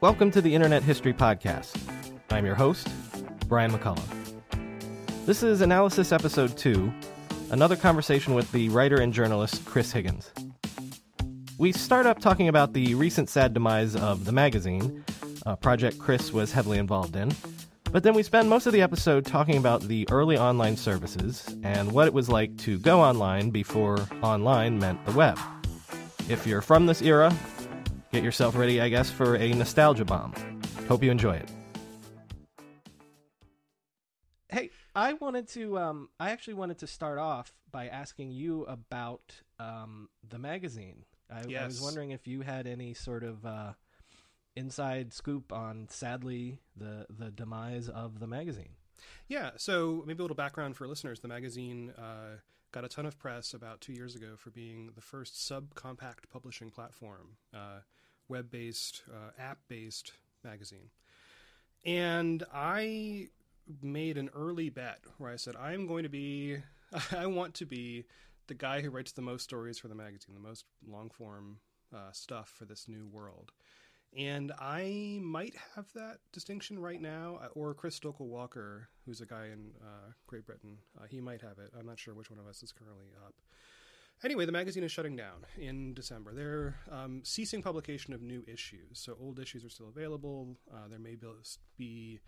Welcome to the Internet History Podcast. I'm your host, Brian McCullough. This is Analysis Episode 2, another conversation with the writer and journalist Chris Higgins. We start up talking about the recent sad demise of the magazine, a project Chris was heavily involved in, but then we spend most of the episode talking about the early online services and what it was like to go online before online meant the web. If you're from this era, get yourself ready, I guess, for a nostalgia bomb. Hope you enjoy it. I wanted to. Um, I actually wanted to start off by asking you about um, the magazine. I, I was wondering if you had any sort of uh, inside scoop on, sadly, the the demise of the magazine. Yeah, so maybe a little background for listeners. The magazine uh, got a ton of press about two years ago for being the first subcompact publishing platform, uh, web based, uh, app based magazine. And I made an early bet where I said, I'm going to be, I want to be the guy who writes the most stories for the magazine, the most long form uh, stuff for this new world. And I might have that distinction right now, uh, or Chris Stokel Walker, who's a guy in uh, Great Britain, uh, he might have it. I'm not sure which one of us is currently up. Anyway, the magazine is shutting down in December. They're um, ceasing publication of new issues, so old issues are still available. Uh, there may be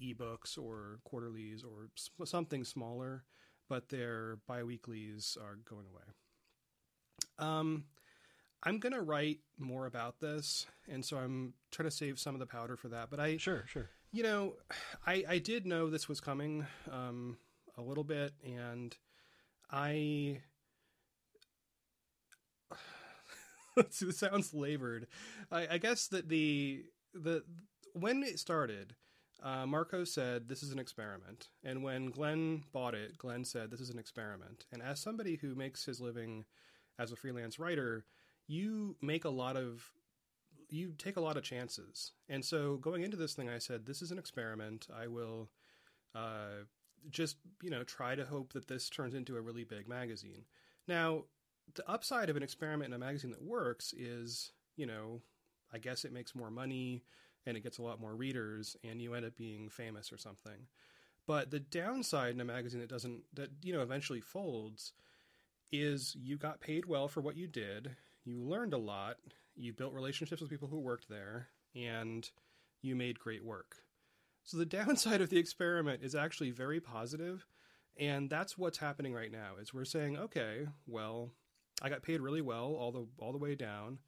ebooks or quarterlies or something smaller, but their biweeklies are going away. Um, I'm gonna write more about this, and so I'm trying to save some of the powder for that. But I, Sure, sure. you know, I I did know this was coming um, a little bit, and I. this sounds labored. I, I guess that the the when it started, uh, Marco said this is an experiment, and when Glenn bought it, Glenn said this is an experiment. And as somebody who makes his living as a freelance writer, you make a lot of you take a lot of chances. And so going into this thing, I said this is an experiment. I will uh, just you know try to hope that this turns into a really big magazine. Now, the upside of an experiment in a magazine that works is you know I guess it makes more money and it gets a lot more readers and you end up being famous or something. But the downside in a magazine that doesn't that you know eventually folds is you got paid well for what you did, you learned a lot, you built relationships with people who worked there, and you made great work. So the downside of the experiment is actually very positive, and that's what's happening right now. Is we're saying, okay, well, I got paid really well all the all the way down.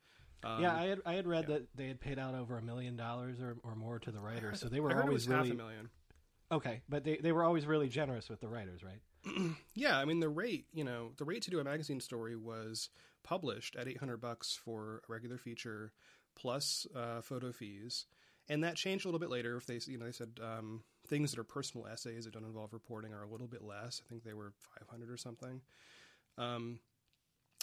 Um, yeah, I had I had read yeah. that they had paid out over a million dollars or or more to the writers, so they were always was half really a million. okay. But they they were always really generous with the writers, right? yeah, I mean the rate, you know, the rate to do a magazine story was published at 800 bucks for a regular feature plus uh, photo fees. And that changed a little bit later if they you know they said um, things that are personal essays that don't involve reporting are a little bit less. I think they were 500 or something. Um,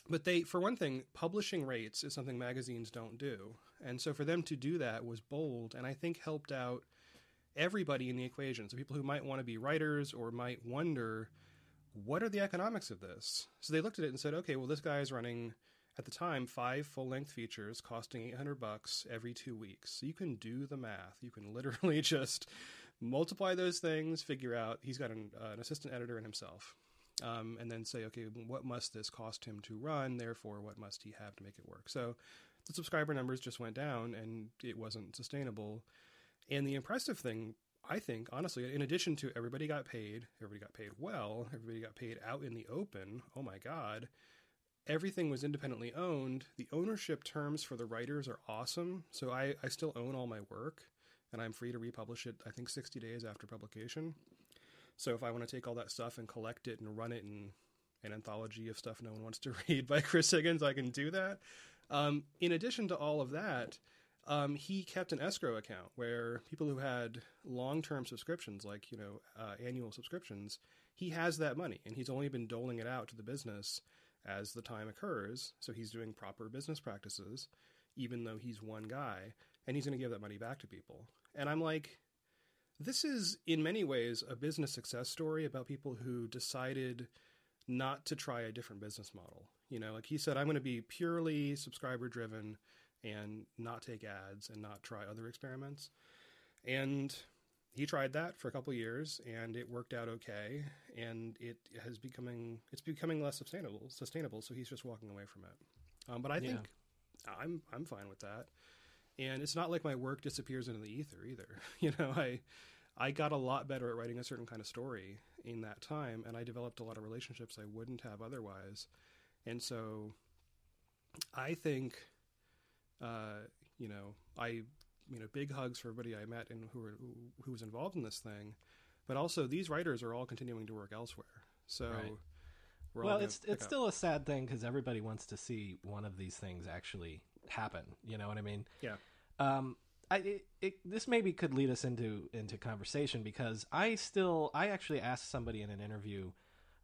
but they for one thing, publishing rates is something magazines don't do. And so for them to do that was bold and I think helped out everybody in the equation. So people who might want to be writers or might wonder what are the economics of this? So they looked at it and said, okay, well this guy is running at the time five full-length features costing 800 bucks every 2 weeks. So you can do the math. You can literally just multiply those things, figure out he's got an, uh, an assistant editor and himself. Um, and then say, okay, what must this cost him to run? Therefore, what must he have to make it work? So the subscriber numbers just went down and it wasn't sustainable. And the impressive thing, I think, honestly, in addition to everybody got paid, everybody got paid well, everybody got paid out in the open. Oh my God. Everything was independently owned. The ownership terms for the writers are awesome. So I, I still own all my work and I'm free to republish it, I think, 60 days after publication. So if I want to take all that stuff and collect it and run it in an anthology of stuff no one wants to read by Chris Higgins, I can do that. Um, in addition to all of that, um, he kept an escrow account where people who had long-term subscriptions, like you know uh, annual subscriptions, he has that money, and he's only been doling it out to the business as the time occurs. So he's doing proper business practices, even though he's one guy, and he's going to give that money back to people. And I'm like, this is in many ways a business success story about people who decided not to try a different business model. You know, like he said, I'm going to be purely subscriber driven and not take ads and not try other experiments. And he tried that for a couple years and it worked out okay and it has becoming it's becoming less sustainable sustainable so he's just walking away from it um, but i think yeah. i'm i'm fine with that and it's not like my work disappears into the ether either you know i i got a lot better at writing a certain kind of story in that time and i developed a lot of relationships i wouldn't have otherwise and so I think, uh, you know, I, you know, big hugs for everybody I met and who were, who was involved in this thing, but also these writers are all continuing to work elsewhere. So, right. well, it's it's up. still a sad thing because everybody wants to see one of these things actually happen. You know what I mean? Yeah. Um, I, it, it, this maybe could lead us into into conversation because I still I actually asked somebody in an interview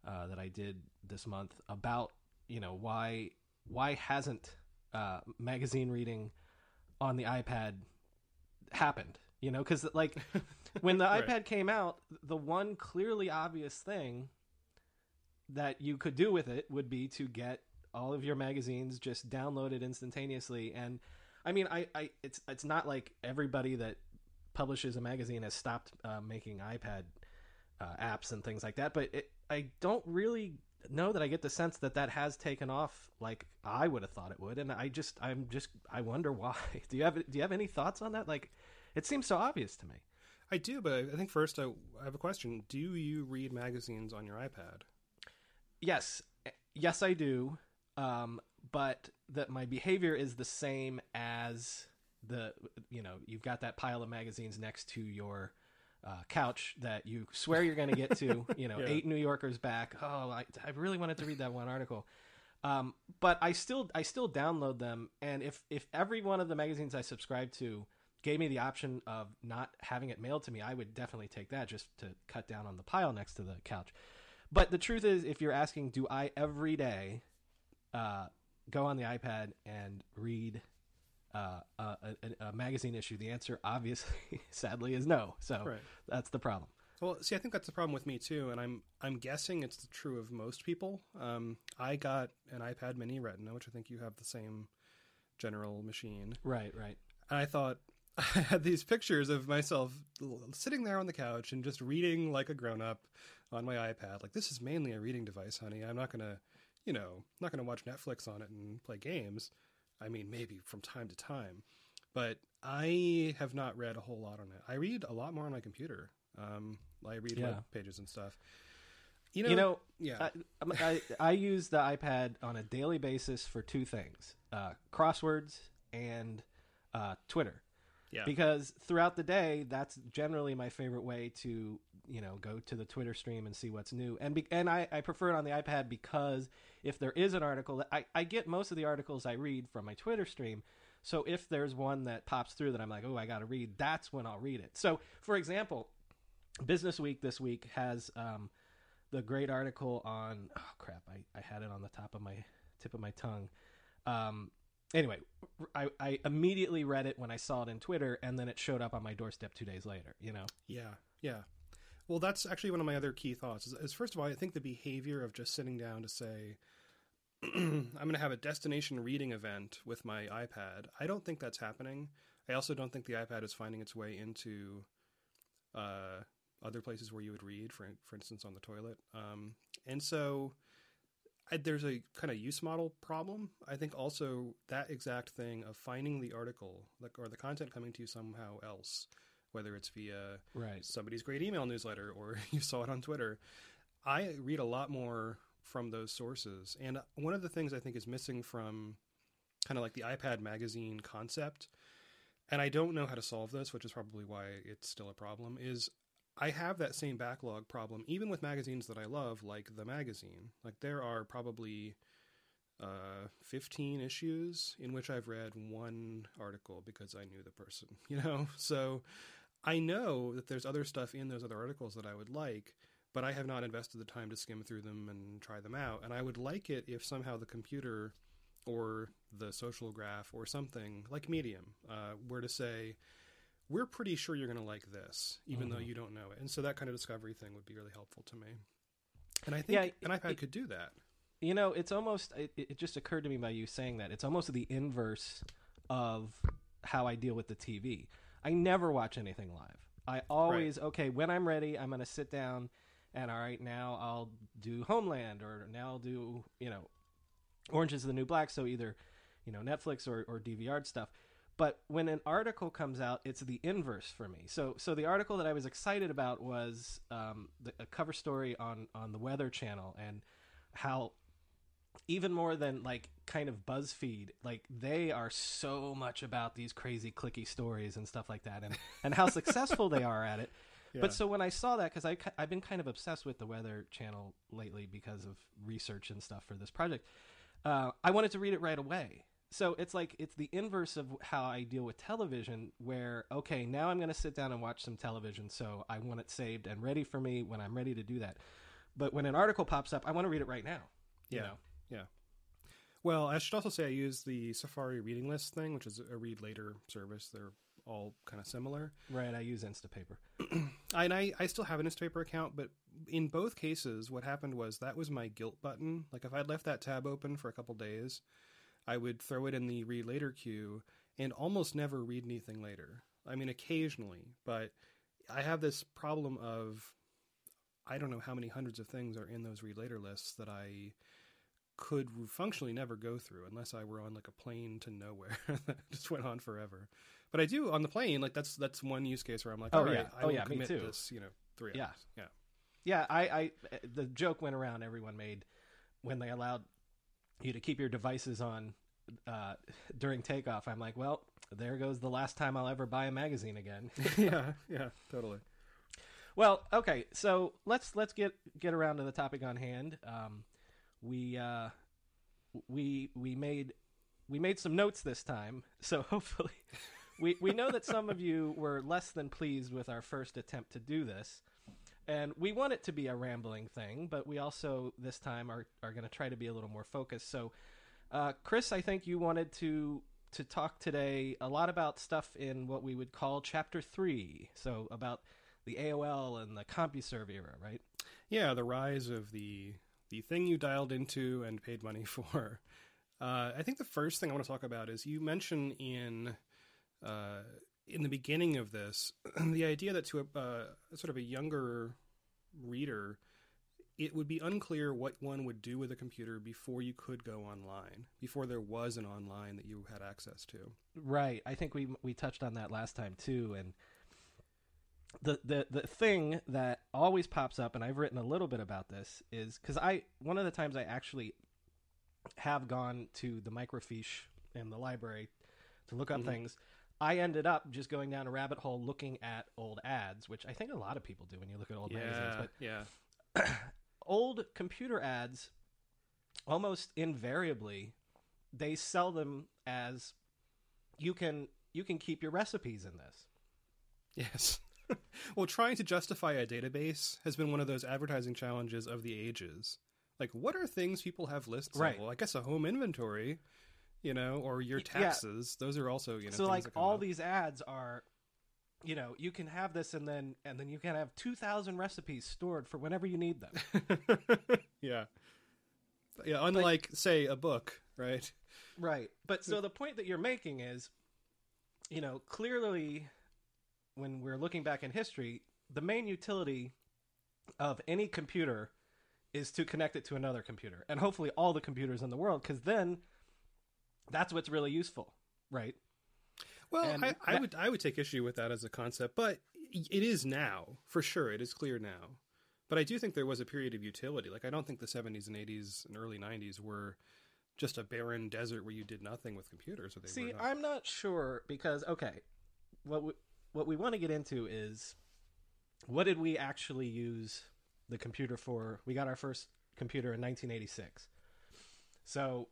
uh, that I did this month about you know why why hasn't uh, magazine reading on the iPad happened? You know, because like when the right. iPad came out, the one clearly obvious thing that you could do with it would be to get all of your magazines just downloaded instantaneously. And I mean, I, I it's it's not like everybody that publishes a magazine has stopped uh, making iPad uh, apps and things like that, but it, I don't really know that I get the sense that that has taken off like I would have thought it would, and I just I'm just I wonder why. Do you have do you have any thoughts on that? Like, it seems so obvious to me. I do, but I think first I, I have a question. Do you read magazines on your iPad? Yes, yes, I do. Um, but that my behavior is the same as the you know you've got that pile of magazines next to your uh, couch that you swear you're going to get to. You know, yeah. eight New Yorkers back. Oh, I, I really wanted to read that one article. Um, but I still I still download them, and if if every one of the magazines I subscribe to gave me the option of not having it mailed to me, I would definitely take that just to cut down on the pile next to the couch. But the truth is, if you're asking, do I every day uh, go on the iPad and read uh, a, a, a, magazine issue? The answer, obviously, sadly, is no. So right. that's the problem. Well, see, I think that's the problem with me too, and I'm I'm guessing it's true of most people. Um, I got an iPad Mini Retina, which I think you have the same general machine. Right, right. And I thought I had these pictures of myself sitting there on the couch and just reading like a grown up on my iPad. Like this is mainly a reading device, honey. I'm not gonna, you know, not gonna watch Netflix on it and play games. I mean, maybe from time to time, but I have not read a whole lot on it. I read a lot more on my computer. Um, I read yeah. web pages and stuff. You know, you know yeah. I, I, I, use the iPad on a daily basis for two things: uh, crosswords and uh, Twitter. Yeah. Because throughout the day, that's generally my favorite way to you know go to the Twitter stream and see what's new. And be, and I, I prefer it on the iPad because if there is an article, I, I get most of the articles I read from my Twitter stream. So if there's one that pops through that I'm like, oh, I got to read, that's when I'll read it. So for example, Business Week this week has um, the great article on oh crap, I, I had it on the top of my tip of my tongue. Um, anyway, I, I immediately read it when I saw it in Twitter, and then it showed up on my doorstep two days later. You know. Yeah, yeah. Well, that's actually one of my other key thoughts. Is, is first of all, I think the behavior of just sitting down to say, "I'm going to have a destination reading event with my iPad." I don't think that's happening. I also don't think the iPad is finding its way into uh, other places where you would read, for for instance, on the toilet. Um, and so I, there's a kind of use model problem. I think also that exact thing of finding the article like, or the content coming to you somehow else, whether it's via Right. somebody's great email newsletter or you saw it on Twitter. I read a lot more from those sources. And one of the things I think is missing from kind of like the iPad magazine concept, and I don't know how to solve this, which is probably why it's still a problem, is I have that same backlog problem, even with magazines that I love, like The Magazine. Like there are probably uh, 15 issues in which I've read one article because I knew the person, you know? So I know that there's other stuff in those other articles that I would like, but I have not invested the time to skim through them and try them out. And I would like it if somehow the computer or the social graph or something like Medium uh, were to say, we're pretty sure you're going to like this, even though you don't know it. And so that kind of discovery thing would be really helpful to me. And I think Yeah, an iPad it- could do that. You know, it's almost. It, it just occurred to me by you saying that it's almost the inverse of how I deal with the TV. I never watch anything live. I always okay when I'm ready. I'm going to sit down, and all right, now I'll do Homeland, or now I'll do you know, Orange is the New Black. So either you know Netflix or, or DVR stuff. But when an article comes out, it's the inverse for me. So, so the article that I was excited about was um, the, a cover story on on the Weather Channel and how even more than like kind of BuzzFeed, like they are so much about these crazy clicky stories and stuff like that, and and how successful they are at it. Yeah. But so when I saw that, because I I've been kind of obsessed with the Weather Channel lately because of research and stuff for this project, uh, I wanted to read it right away. So it's like it's the inverse of how I deal with television, where okay, now I'm going to sit down and watch some television, so I want it saved and ready for me when I'm ready to do that. But when an article pops up, I want to read it right now. You Yeah. know? Yeah. Well, I should also say I use the Safari reading list thing, which is a read later service. They're all kind of similar. Right, I use Instapaper. And I, I still have an Instapaper account, but in both cases, what happened was that was my guilt button. Like if I'd left that tab open for a couple days, I would throw it in the read later queue and almost never read anything later. I mean, occasionally, but I have this problem of I don't know how many hundreds of things are in those read later lists that I could functionally never go through unless I were on like a plane to nowhere that just went on forever. But I do on the plane, like that's that's one use case where I'm like, Oh, yeah. I Oh, yeah, me too. this, you know, three Yeah. hours. Yeah. Yeah, I, I the joke went around everyone made when they allowed you to keep your devices on uh, during takeoff. I'm like, well, there goes the last time I'll ever buy a magazine again. yeah, yeah, totally. well, okay, so let's let's get get around to the topic on hand. Um, we uh, we we made we made some notes this time, so hopefully. We, we know that some of you were less than pleased with our first attempt to do this, and we want it to be a rambling thing, but we also this time are, are going to try to be a little more focused. So, uh, Chris, I think you wanted to to talk today a lot about stuff in what we would call Chapter Three, so about the AOL and the CompuServe era, right? Yeah, the rise of the the thing you dialed into and paid money for. Uh, I think the first thing I want to talk about is you mention in uh, in the beginning of this the idea that to a uh, sort of a younger reader, it would be unclear what one would do with a computer before you could go online, before there was an online that you had access to. Right. I think we we touched on that last time too, and the the the thing that always pops up, and I've written a little bit about this, is because I one of the times I actually have gone to the microfiche in the library to look up mm-hmm. things. I ended up just going down a rabbit hole looking at old ads, which I think a lot of people do when you look at old magazines. But yeah. old computer ads almost invariably they sell them as you can you can keep your recipes in this Yes. well, trying to justify a database has been one of those advertising challenges of the ages. Like, what are things people have lists Right. of? Well, I guess a home inventory. you know, or your Y- yeah. taxes. Those are also you know. so like all up. these ads are you know you can have this and then and then you can have 2000 recipes stored for whenever you need them yeah, yeah. Unlike say a book, right? right but so the point that you're making is you know clearly when we're looking back in history the main utility of any computer is to connect it to another computer and hopefully all the computers in the world because then that's what's really useful right Well, And I, I that- would I would take issue with that as a concept, but it is now for sure. It is clear now. But I do think there was a period of utility. Like I don't think the 70s and 80s and early 90s were just a barren desert where you did nothing with computers. Or they See, not. I'm not sure because okay, what we, what we want to get into is what did we actually use the computer for? We got our first computer in 1986. So,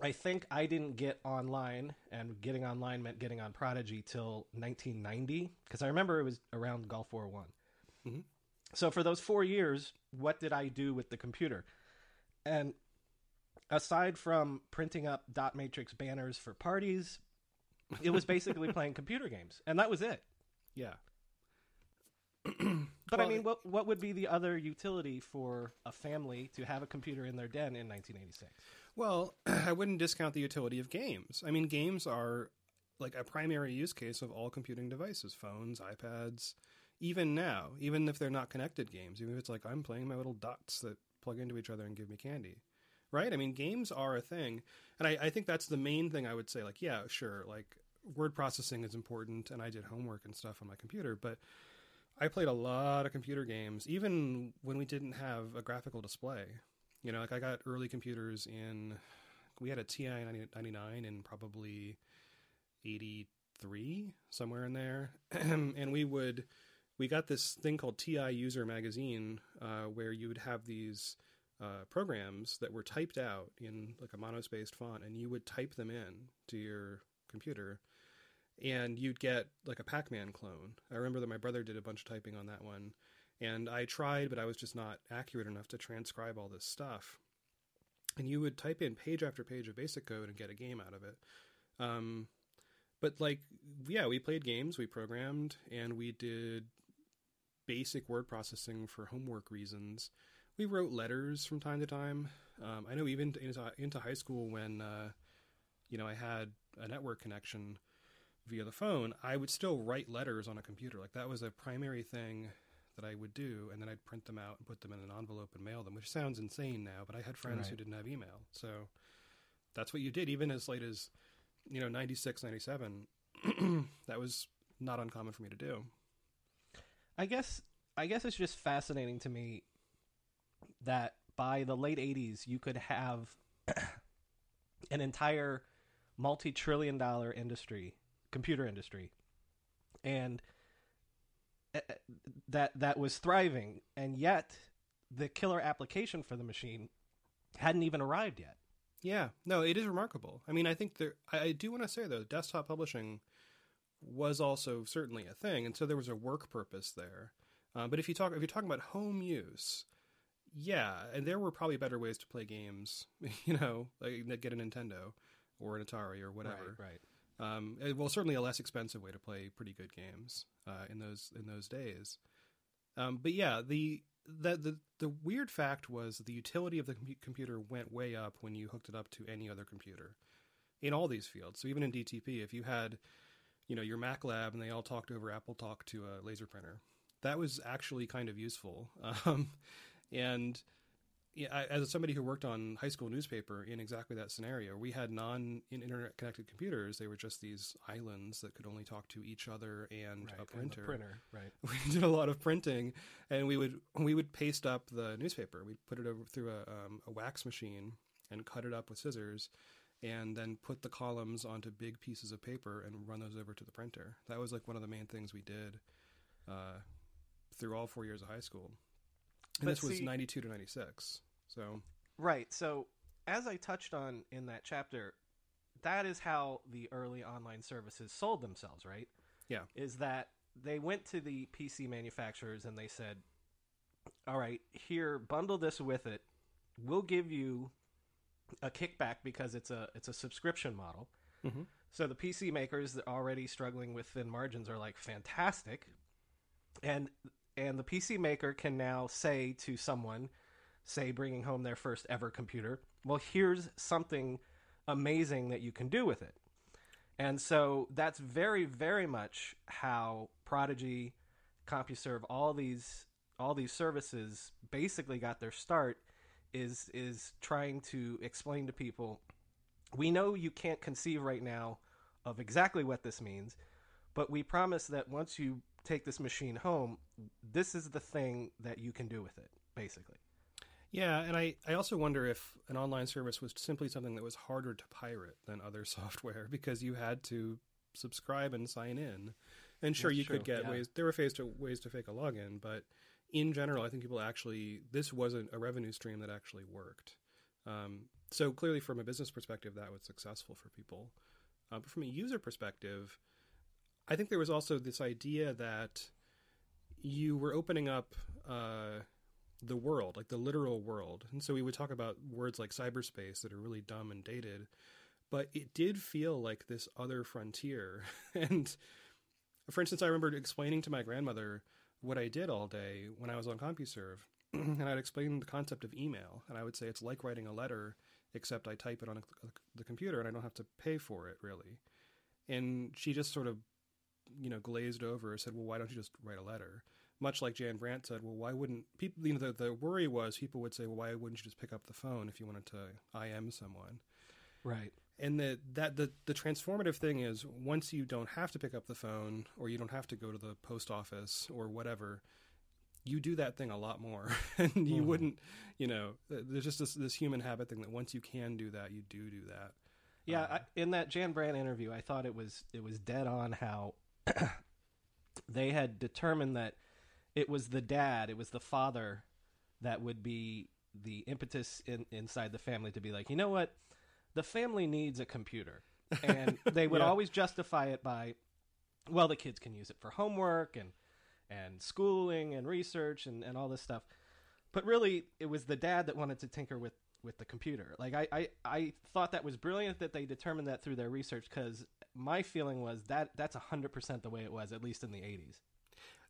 I think I didn't get online, and getting online meant getting on Prodigy till 1990 because I remember it was around Gulf War One. Mhm. So for those four years, what did I do with the computer? And aside from printing up dot matrix banners for parties, it was basically playing computer games, and that was it. yeah. But Well, I mean, what what would be the other utility for a family to have a computer in their den in 1986? Well, I wouldn't discount the utility of games. I mean, games are like a primary use case of all computing devices, phones, iPads, even now, even if they're not connected games, even if it's like I'm playing my little dots that plug into each other and give me candy. Right? I mean, games are a thing. And I, I think that's the main thing I would say. Like, yeah, sure, like word processing is important and I did homework and stuff on my computer, but I played a lot of computer games, even when we didn't have a graphical display. You know, like I got early computers in, we had a TI 99 in probably 83, somewhere in there. and we would, we got this thing called TI User Magazine, uh, where you would have these uh, programs that were typed out in like a monospaced font, and you would type them in to your computer and you'd get like a Pac-Man clone. I remember that my brother did a bunch of typing on that one, and I tried, but I was just not accurate enough to transcribe all this stuff. And you would type in page after page of basic code and get a game out of it. Um, but like, yeah, we played games, we programmed, and we did basic word processing for homework reasons. We wrote letters from time to time. Um, I know even into, into high school when, uh, you know, I had a network connection via the phone, I would still write letters on a computer. Like that was a primary thing that I would do, and then I'd print them out and put them in an envelope and mail them, which sounds insane now, but I had friends who didn't have email. So that's what you did, even as late as, you know, 96, 97. that was not uncommon for me to do. I guess I guess it's just fascinating to me that by the late 80s you could have an entire multi-trillion dollar industry, computer industry. And uh, uh, that that was thriving and yet the killer application for the machine hadn't even arrived yet. Yeah, no, it is remarkable. I mean, I think there. I, I do want to say though, desktop publishing was also certainly a thing, and so there was a work purpose there. Uh, but if you talk, if you're talking about home use, yeah, and there were probably better ways to play games. You know, like get a Nintendo or an Atari or whatever. Right, right. Um, eh, well, certainly a less expensive way to play pretty good games uh, in those in those days. Um, but yeah, the the, the the weird fact was the utility of the com- computer went way up when you hooked it up to any other computer in all these fields. So even in DTP, if you had you know your Mac lab and they all talked over AppleTalk to a laser printer, that was actually kind of useful. Um, and yeah, I, as somebody who worked on high school newspaper in exactly that scenario, we had non-internet connected computers. They were just these islands that could only talk to each other and right. a and printer. printer, right. We did a lot of printing, and we would we would paste up the newspaper. We'd put it over through a, um, a wax machine and cut it up with scissors, and then put the columns onto big pieces of paper and run those over to the printer. That was like one of the main things we did uh, through all four years of high school. And But this was see- 92 to 96. So, Right. So, as I touched on in that chapter, that is how the early online services sold themselves, right? Yeah. Is that they went to the PC manufacturers and they said, "All right, here, bundle this with it. We'll give you a kickback because it's a it's a subscription model. Mhm. So the PC makers that are already struggling with thin margins are like fantastic, and and the PC maker can now say to someone, say bringing home their first ever computer, well here's something amazing that you can do with it. And so that's very, very much how Prodigy, CompuServe, all these all these services basically got their start is is trying to explain to people we know you can't conceive right now of exactly what this means, but we promise that once you take this machine home, this is the thing that you can do with it, basically. Yeah, and I, I also wonder if an online service was simply something that was harder to pirate than other software because you had to subscribe and sign in. And sure, That's you could get yeah. ways. There were ways to ways to fake a login, but in general, I think people actually this wasn't a revenue stream that actually worked. Um, so clearly, from a business perspective, that was successful for people. Uh, but from a user perspective, I think there was also this idea that you were opening up uh, the world, like the literal world. And so we would talk about words like cyberspace that are really dumb and dated, but it did feel like this other frontier. and for instance, I remember explaining to my grandmother what I did all day when I was on CompuServe. and I'd explain the concept of email. And I would say it's like writing a letter, except I type it on a, the computer and I don't have to pay for it, really. And she just sort of, you know, glazed over said, well, why don't you just write a letter? Much like Jan Brandt said, well, why wouldn't people, you know, the, the worry was people would say, well, why wouldn't you just pick up the phone if you wanted to IM someone? Right. and the that the the transformative thing is once you don't have to pick up the phone or you don't have to go to the post office or whatever you do that thing a lot more and you Mhm. wouldn't you know there's just this, this human habit thing that once you can do that you do do that Yeah, Um, I, in that Jan Brandt interview, I thought it was it was dead on how they had determined that it was the dad, it was the father that would be the impetus in, inside the family to be like, you know what, the family needs a computer, and they would Yeah. always justify it by, well, the kids can use it for homework and and schooling and research and, and all this stuff. But really, it was the dad that wanted to tinker with with the computer. Like I, I, I thought that was brilliant that they determined that through their research because my feeling was that that's hundred percent the way it was, at least in the eighties.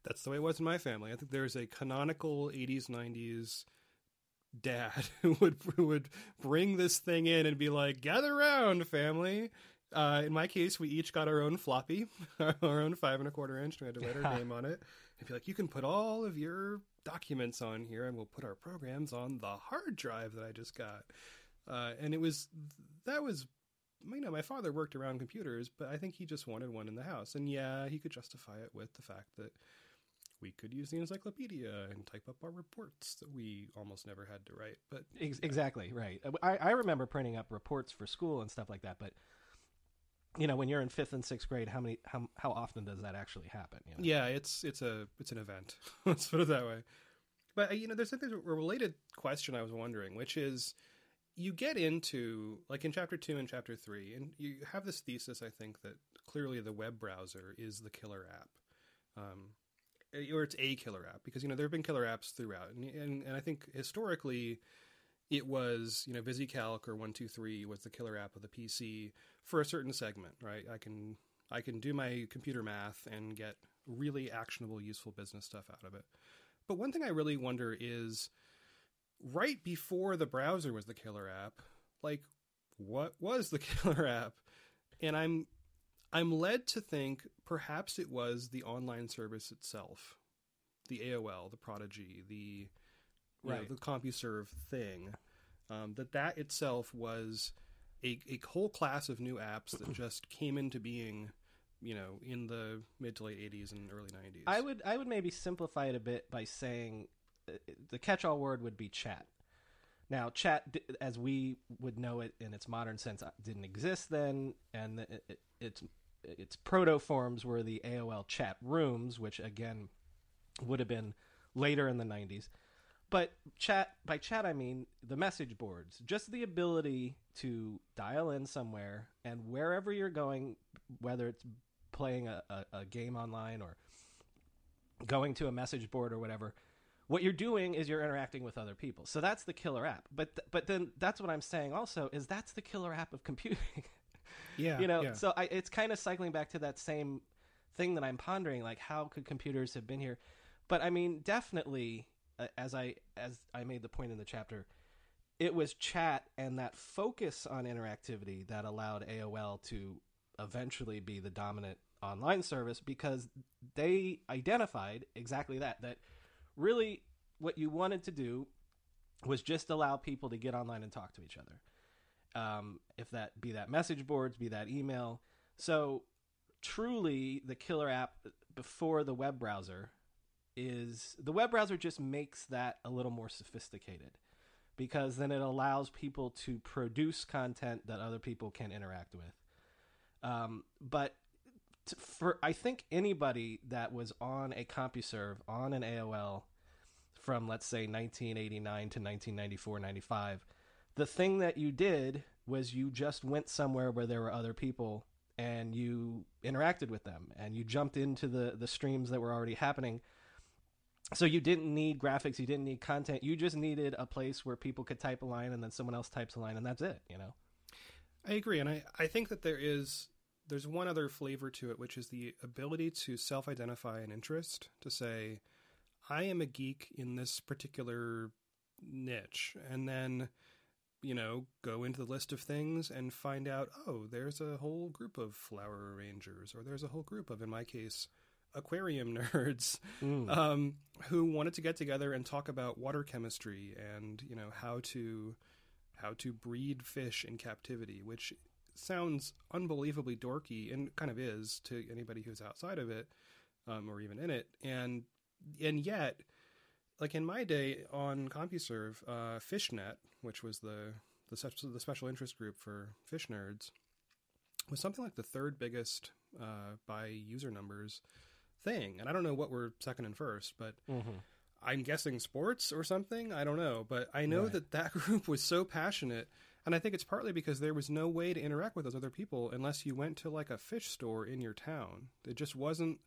that's the way it was in my family. I think there's a canonical 80s 90s dad who would who would bring this thing in and be like gather around family. Uh, in my case we each got our own floppy our own five and a quarter inch we had to write our name on it and be like you can put all of your documents on here and we'll put our programs on the hard drive that i just got. Uh, and it was that was you know my father worked around computers but i think he just wanted one in the house and yeah he could justify it with the fact that we could use the encyclopedia and type up our reports that we almost never had to write. But Ex- exactly right. I, I remember printing up reports for school and stuff like that, but you know, when you're in fifth and sixth grade, how many how how often does that actually happen? You know? yeah, it's it's a it's an event. Let's put it that way. But uh, you know, there's there's a related question I was wondering, which is you get into like in chapter two and chapter three, and you have this thesis. I think that clearly the web browser is the killer app. Um, or it's a killer app because you know there have been killer apps throughout, and and, and I think historically it was you know VisiCalc or one two three was the killer app of the PC for a certain segment, right? I can I can do my computer math and get really actionable, useful business stuff out of it. But one thing I really wonder is right before the browser was the killer app, like what was the killer app? And I'm I'm led to think perhaps it was the online service itself, the AOL, the Prodigy, the you know, Right. the CompuServe thing. Um, that that itself was a, a whole class of new apps that just came into being, you know, in the mid to late '80s and early '90s. I would I would maybe simplify it a bit by saying the catch-all word would be chat. Now, chat, as we would know it in its modern sense, uh, didn't exist then, and it, its its proto forms were the AOL chat rooms, which again would have been later in the '90s. But chat by chat, I mean the message boards, just the ability to dial in somewhere and wherever you're going, whether it's playing a, a, a game online or going to a message board or whatever, what you're doing is you're interacting with other people. So that's the killer app. But th- but then that's what I'm saying also is that's the killer app of computing. Yeah, you know, yeah. so I, it's kind of cycling back to that same thing that I'm pondering like how could computers have been here? But I mean, definitely uh, as I as I made the point in the chapter, it was chat and that focus on interactivity that allowed AOL to eventually be the dominant online service because they identified exactly that that really what you wanted to do was just allow people to get online and talk to each other. Um, if that be that message boards be that email. So truly the killer app before the web browser is the web browser just makes that a little more sophisticated because then it allows people to produce content that other people can interact with. Um, but t- for I think anybody that was on a CompuServe on an AOL from let's say 1989 to 1994 95 the thing that you did was you just went somewhere where there were other people and you interacted with them and you jumped into the the streams that were already happening. So you didn't need graphics you didn't need content you just needed a place where people could type a line and then someone else types a line and that's it you know? I agree, and I, I think that there is there's one other flavor to it, which is the ability to self-identify an interest to say, I am a geek in this particular niche, and then you know go into the list of things and find out, oh, there's a whole group of flower arrangers, or there's a whole group of, in my case, aquarium nerds um, who wanted to get together and talk about water chemistry and you know how to how to breed fish in captivity, which sounds unbelievably dorky and kind of is to anybody who's outside of it um, or even in it. And and yet, like in my day on CompuServe, uh, FishNet, which was the the, the special interest group for fish nerds, was something like the third biggest uh, by user numbers thing. And I don't know what were second and first, but I'm guessing sports or something. I don't know, but I know Right. that that group was so passionate, and I think it's partly because there was no way to interact with those other people unless you went to like a fish store in your town. It just wasn't.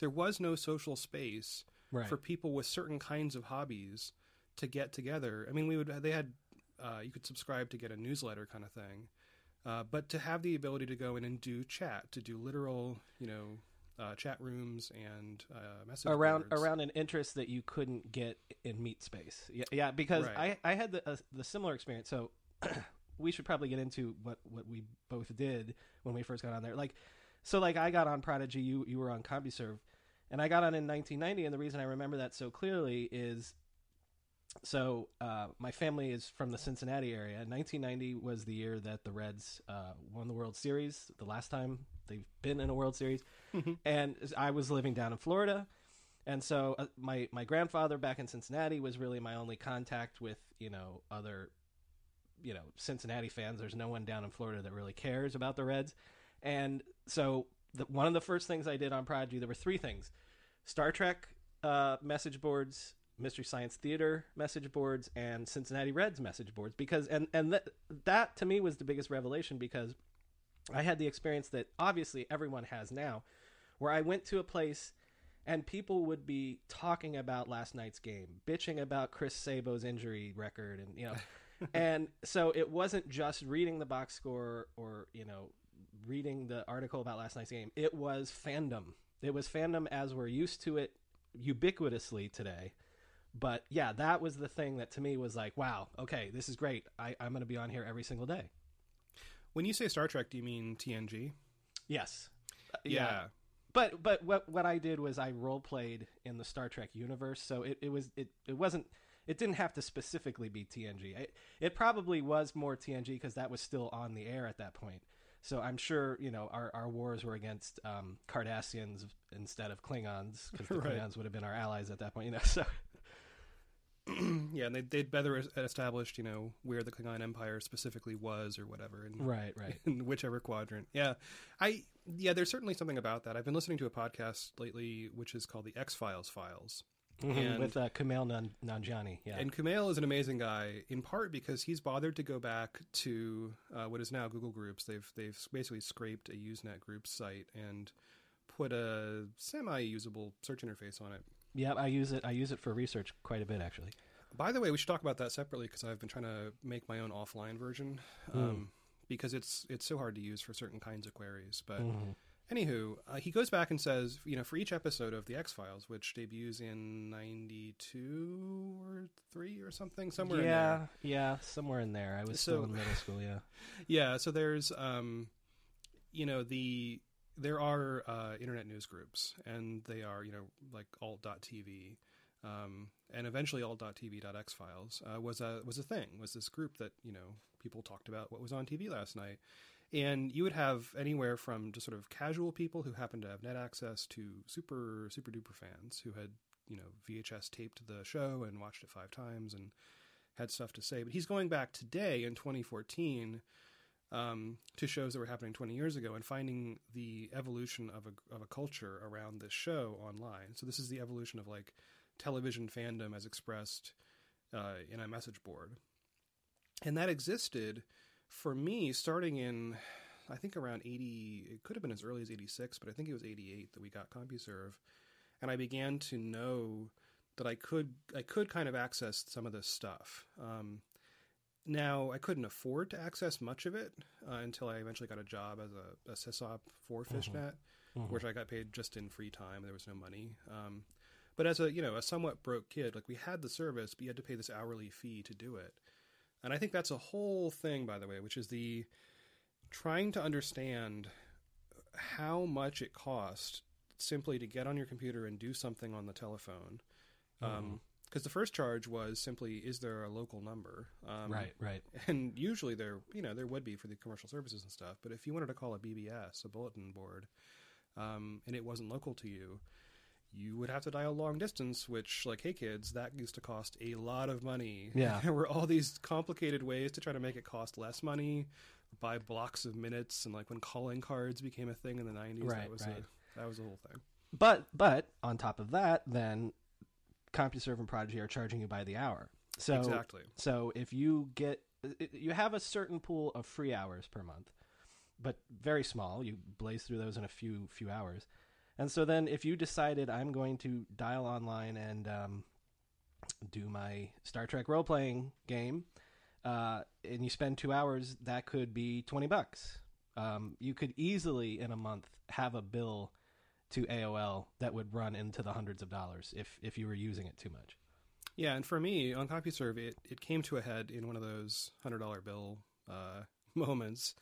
There was no social space Right. for people with certain kinds of hobbies to get together. I mean, we would. They had. Uh, you could subscribe to get a newsletter kind of thing, uh, but to have the ability to go in and do chat, to do literal, you know. Uh, chat rooms and uh, message around boards. around an interest that you couldn't get in meat space. Yeah, yeah because Right. I I had the uh, the similar experience. So we should probably get into what what we both did when we first got on there. Like so like I got on Prodigy, you you were on CompuServe, and I got on in 1990 and the reason I remember that so clearly is so uh, my family is from the Cincinnati area. 1990 was the year that the Reds uh, won the World Series, the last time they've been in a World Series, and I was living down in Florida, and so uh, my my grandfather back in Cincinnati was really my only contact with you know other you know Cincinnati fans. There's no one down in Florida that really cares about the Reds, and so the, one of the first things I did on Prodigy, there were three things: Star Trek uh, message boards, Mystery Science Theater message boards, and Cincinnati Reds message boards. Because and and that that to me was the biggest revelation because I had the experience that obviously everyone has now, where I went to a place and people would be talking about last night's game, bitching about Chris Sabo's injury record, and you know, and so it wasn't just reading the box score or you know reading the article about last night's game. It was fandom. It was fandom as we're used to it ubiquitously today. But yeah, that was the thing that to me was like, wow, okay, this is great. I, I'm going to be on here every single day. When you say Star Trek, do you mean TNG? Yes. Uh, Yeah. But but what what I did was I role played in the Star Trek universe, so it, it was it, it wasn't it didn't have to specifically be TNG. It, it probably was more TNG because that was still on the air at that point. So I'm sure you know our, our wars were against um, Cardassians instead of Klingons because the Right. Klingons would have been our allies at that point. You know, so yeah, and they, they'd better established, you know, where the Klingon Empire specifically was or whatever, and right, right. in whichever quadrant. Yeah, I yeah, there's certainly something about that. I've been listening to a podcast lately, which is called the X Files Files, And- with uh, Kumail Nan- Nanjiani. Yeah, And Kumail is an amazing guy, in part because he's bothered to go back to uh, what is now Google Groups. They've they've basically scraped a Usenet Groups site and put a semi-usable search interface on it. Yeah, I use it. I use it for research quite a bit, actually. By the way, we should talk about that separately because I've been trying to make my own offline version um, because it's it's so hard to use for certain kinds of queries. But anywho, uh, he goes back and says, you know, for each episode of the X Files, which debuts in '92 or three or something, somewhere in yeah, there. yeah, somewhere in there. I was So- still in middle school. Yeah. Yeah, so there's um you know the there are uh, internet news groups and they are you know like alt.tv um, and eventually alt.tv.x files uh, was a was a thing was this group that you know people talked about what was on TV last night and you would have anywhere from just sort of casual people who happened to have net access to super super duper fans who had you know VHS taped the show and watched it five times and had stuff to say but he's going back today in 2014 um, to shows that were happening 20 years ago and finding the evolution of a, of a culture around this show online. So this is the evolution of like television fandom as expressed uh, in a message board. And that existed for me starting in, I think around 80, it could have been as early as 86, but I think it was 88 that we got CompuServe. And I began to know that I could, I could kind of access some of this stuff. Um, now, I couldn't afford to access much of it uh, until I eventually got a job as a, a sysop for Fishnet, which I got paid just in free time. There was no money. Um, but as a you know a somewhat broke kid, like we had the service, but you had to pay this hourly fee to do it. And I think that's a whole thing, by the way, which is the trying to understand how much it cost simply to get on your computer and do something on the telephone. Um, because the first charge was simply, is there a local number? Um, right. Right. and usually there you know there would be for the commercial services and stuff but if you wanted to call a bbs a bulletin board um, and it wasn't local to you you would have to dial long distance which like hey kids that used to cost a lot of money Yeah. there were all these complicated ways to try to make it cost less money buy blocks of minutes and like when calling cards became a thing in the 90s Right, that was right. a, that was the whole thing But but on top of that, then CompuServe and Prodigy are charging you by the hour. So Exactly. So if you get you have a certain pool of free hours per month, but very small. You blaze through those in a few few hours. And so then if you decided I'm going to dial online and um, do my Star Trek role playing game, uh, and you spend two hours, that could be twenty bucks. Um, you could easily in a month have a bill to AOL that would run into the hundreds of dollars if if you were using it too much. Yeah, and for me on CompuServe, it, it came to a head in one of those hundred dollar bill uh, moments.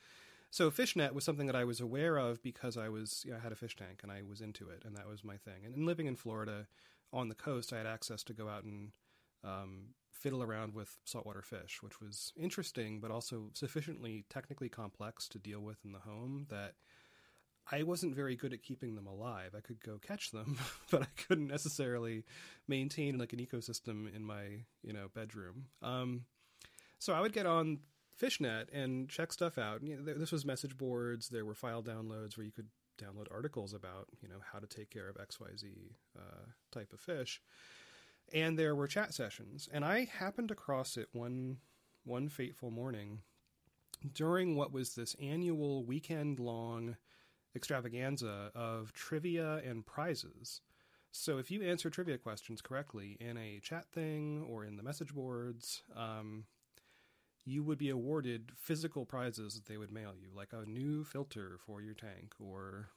So fishnet was something that I was aware of because I was you know, I had a fish tank and I was into it, and that was my thing. And, and living in Florida, on the coast, I had access to go out and um, fiddle around with saltwater fish, which was interesting, but also sufficiently technically complex to deal with in the home that I wasn't very good at keeping them alive. I could go catch them, but I couldn't necessarily maintain like an ecosystem in my you know bedroom. Um, so I would get on Fishnet and check stuff out. You know, this was message boards. There were file downloads where you could download articles about you know how to take care of X Y Z uh, type of fish, and there were chat sessions. And I happened across it one one fateful morning during what was this annual weekend long extravaganza of trivia and prizes. So if you answer trivia questions correctly in a chat thing or in the message boards, um, you would be awarded physical prizes that they would mail you, like a new filter for your tank or,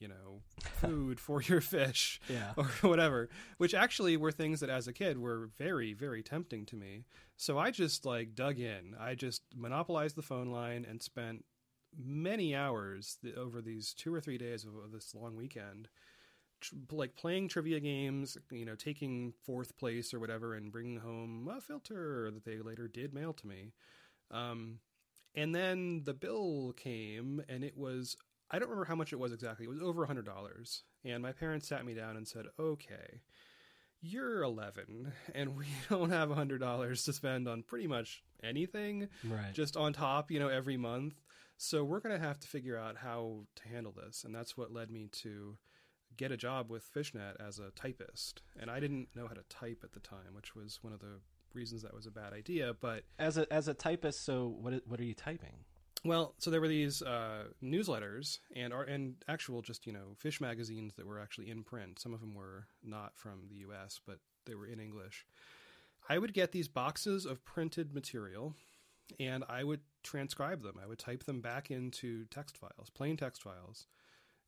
you know, food for your fish Yeah. or whatever, which actually were things that as a kid were very, very tempting to me. So I just like dug in. I just monopolized the phone line and spent many hours over these two or three days of, of this long weekend tr- like playing trivia games you know taking fourth place or whatever and bringing home a filter that they later did mail to me um, and then the bill came and it was i don't remember how much it was exactly it was over a hundred dollars and my parents sat me down and said okay you're 11 and we don't have a hundred dollars to spend on pretty much anything Right. just on top, you know, every month. So we're going to have to figure out how to handle this. And that's what led me to get a job with Fishnet as a typist. And I didn't know how to type at the time, which was one of the reasons that was a bad idea. But as a as a typist, so what what are you typing? Well, so there were these uh, newsletters and and actual just you know fish magazines that were actually in print. Some of them were not from the U.S., but they were in English. I would get these boxes of printed material, and I would transcribe them. I would type them back into text files, plain text files,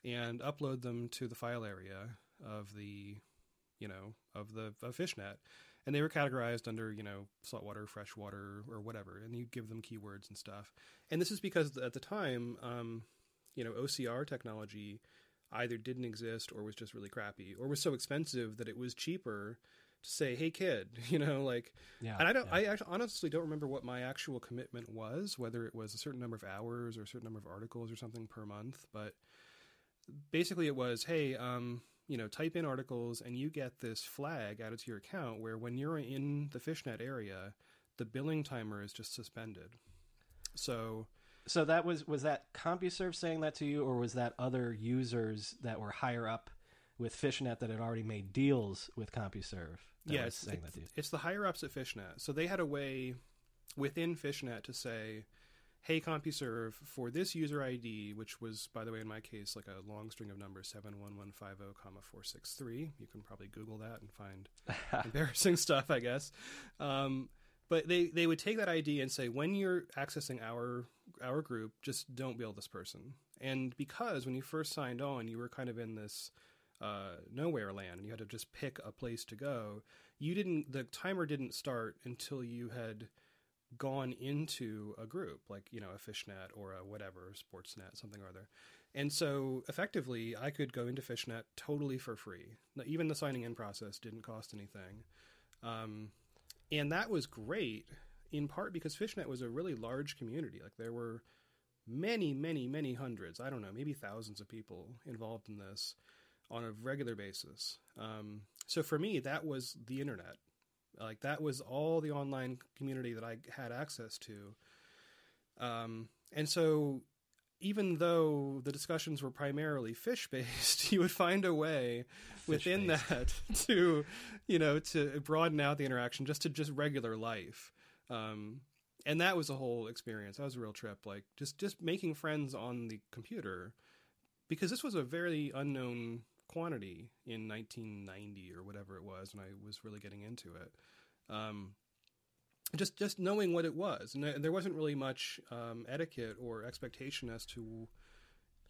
and upload them to the file area of the, you know, of the of FishNet, and they were categorized under you know saltwater, freshwater, or whatever, and you give them keywords and stuff. And this is because at the time, um, you know, OCR technology either didn't exist or was just really crappy, or was so expensive that it was cheaper to say, "Hey, kid," you know, like. Yeah, and I don't. yeah. I actually, honestly don't remember what my actual commitment was, whether it was a certain number of hours or a certain number of articles or something per month. But basically, it was, "Hey, um, you know, type in articles, and you get this flag added to your account where when you're in the fishnet area, the billing timer is just suspended." So So that was was that CompuServe saying that to you, or was that other users that were higher up with FishNet that had already made deals with CompuServe? That yeah, was it's, saying it- that to you. it's the higher ups at Fishnet. So they had a way within Fishnet to say, "Hey, CompuServe, for this user ID, which was, by the way, in my case, like a long string of numbers seven one one five zero comma four six three. You can probably Google that and find embarrassing stuff, I guess. Um, but they they would take that ID and say, when you're accessing our our group, just don't bill this person. And because when you first signed on, you were kind of in this uh, nowhere land, and you had to just pick a place to go. You didn't. The timer didn't start until you had gone into a group, like you know a fishnet or a whatever sportsnet, something or other. And so, effectively, I could go into fishnet totally for free. Even the signing in process didn't cost anything, um, and that was great. In part because fishnet was a really large community. Like there were many, many, many hundreds. I don't know, maybe thousands of people involved in this on a regular basis. Um, so for me, that was the internet. Like that was all the online community that I had access to. Um, and so even though the discussions were primarily fish based, you would find a way within Fish-based. that to, you know, to broaden out the interaction just to just regular life. Um, and that was a whole experience. That was a real trip. Like just just making friends on the computer, because this was a very unknown quantity in 1990 or whatever it was when I was really getting into it. Um, just just knowing what it was, and there- wasn't really much um, etiquette or expectation as to,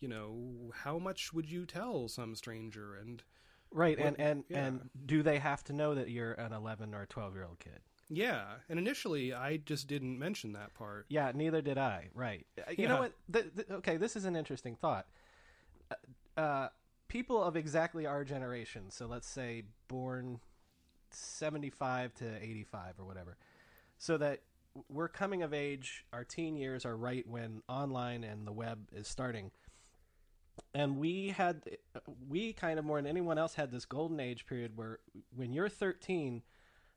you know, how much would you tell some stranger, and Right, What- and and yeah. and do they have to know that you're an 11 or 12 year old kid? yeah. And initially, I just didn't mention that part. Yeah, neither did I. Right. You Yeah. know what? Th- th- okay, this is an interesting thought. Uh, Uh, people of exactly our generation, so let's say born 75 to 85 or whatever, so that we're coming of age, our teen years are right when online and the web is starting. And we had, we kind of more than anyone else had this golden age period where when you're 13,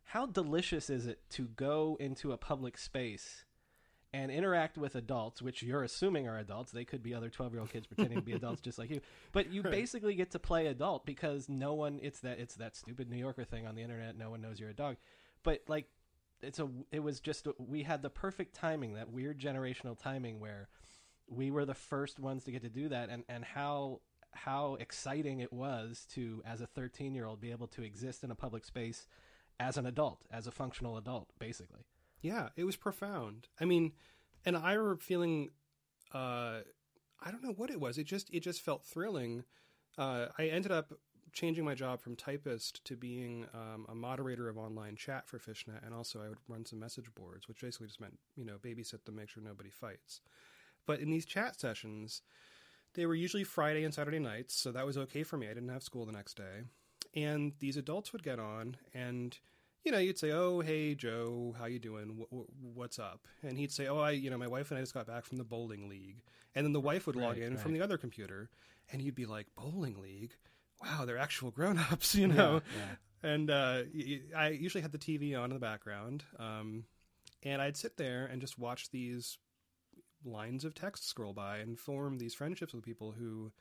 how delicious is it to go into a public space and interact with adults, which you're assuming are adults. They could be other 12 year old kids pretending to be adults just like you. But you basically get to play adult because no one, it's that, it's that stupid New Yorker thing on the internet. No one knows you're a dog. But like, it's a, it was just, we had the perfect timing, that weird generational timing where we were the first ones to get to do that. And, and how, how exciting it was to, as a 13 year old, be able to exist in a public space as an adult, as a functional adult, basically. Yeah, it was profound. I mean, and I remember feeling, uh, I don't know what it was. It just it just felt thrilling. Uh, I ended up changing my job from typist to being um, a moderator of online chat for Fishnet, and also I would run some message boards, which basically just meant you know babysit them, make sure nobody fights. But in these chat sessions, they were usually Friday and Saturday nights, so that was okay for me. I didn't have school the next day, and these adults would get on and you know, you'd say, "Oh, hey Joe, how you doing? What's up?" And he'd say, "Oh, I, you know, my wife and I just got back from the bowling league." And then the wife would log Right, in from the other computer, and he'd be like, "Bowling league? Wow, they're actual grown-ups, you know." And uh, y- y- I usually had the TV on in the background, um, and I'd sit there and just watch these lines of text scroll by and form these friendships with people who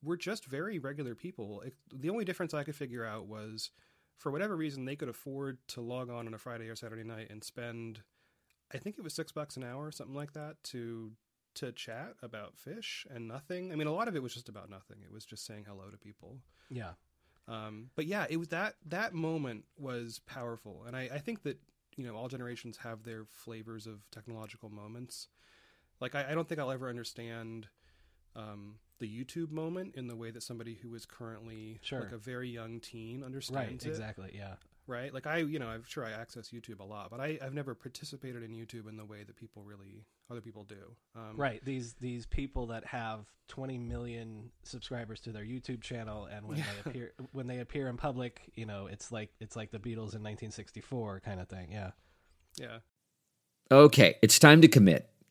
were just very regular people. It, the only difference I could figure out was for whatever reason they could afford to log on on a Friday or Saturday night and spend I think it was 6 bucks an hour or something like that to to chat about fish and nothing. I mean, a lot of it was just about nothing. It was just saying hello to people. Yeah. Um, but yeah, it was that that moment was powerful, and I, I think that you know all generations have their flavors of technological moments. Like I, I don't think I'll ever understand um, the YouTube moment in the way that somebody who is currently Sure. like a very young teen Right. understands it. Exactly. Yeah. Right? Like I, you know, I'm sure I access YouTube a lot, but I, I've never participated in YouTube in the way that people really other people do. Um, Right. These these people that have 20 million subscribers to their YouTube channel, and when they appear when they appear in public, you know, it's like it's like the Beatles in 1964 kind of thing. Yeah. Yeah. Okay, it's time to commit.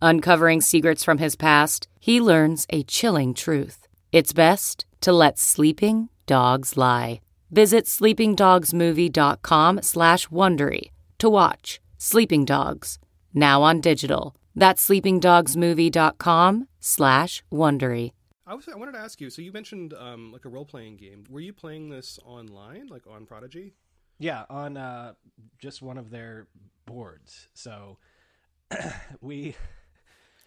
Uncovering secrets from his past, he learns a chilling truth. It's best to let sleeping dogs lie. Visit sleepingdogsmovie.com slash Wondery to watch Sleeping Dogs, now on digital. That's sleepingdogsmovie.com slash Wondery. I was I wanted to ask you. So you mentioned um, like a role playing game. Were you playing this online, like on Prodigy? Yeah, on uh, just one of their boards. So we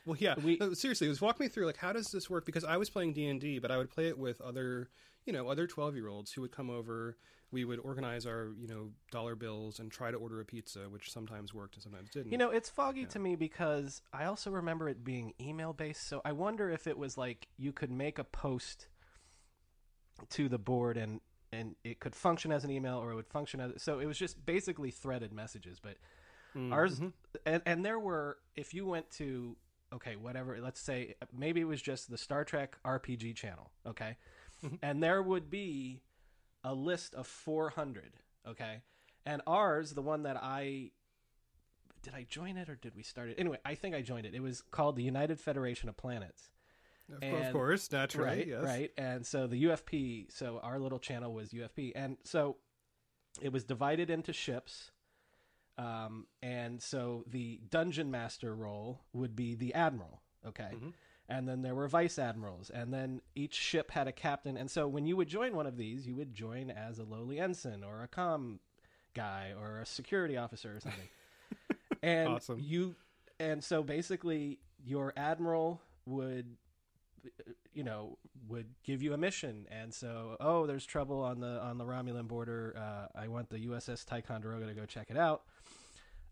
Well, yeah. We- No, seriously, just walk me through like how does this work? Because I was playing D and D, but I would play it with other, you know, other twelve year olds who would come over. We would organize our, you know, dollar bills and try to order a pizza, which sometimes worked and sometimes didn't. You know, it's foggy to me because I also remember it being email based. So I wonder if it was like you could make a post to the board and and it could function as an email or it would function as so it was just basically threaded messages. But Mm, ours mhm. and and there were if you went to okay whatever let's say maybe it was just the Star Trek RPG channel okay, mm-hmm. and there would be a list of 400 okay? And ours the one that i did i join it or did we start it? Anyway i think i joined it. It was called the united federation of planets. Of, cour- of course, naturally, right yes. right. And so the ufp so our little channel was ufp and so it was divided into ships um, and so the dungeon master role would be the admiral okay Mhm. and then there were vice admirals and then each ship had a captain and so when you would join one of these you would join as a lowly ensign or a com guy or a security officer or something and Awesome. you and so basically your admiral would you know would give you a mission. And so oh there's trouble on the on the romulan border. Uh, i want the uss ticonderoga to go check it out.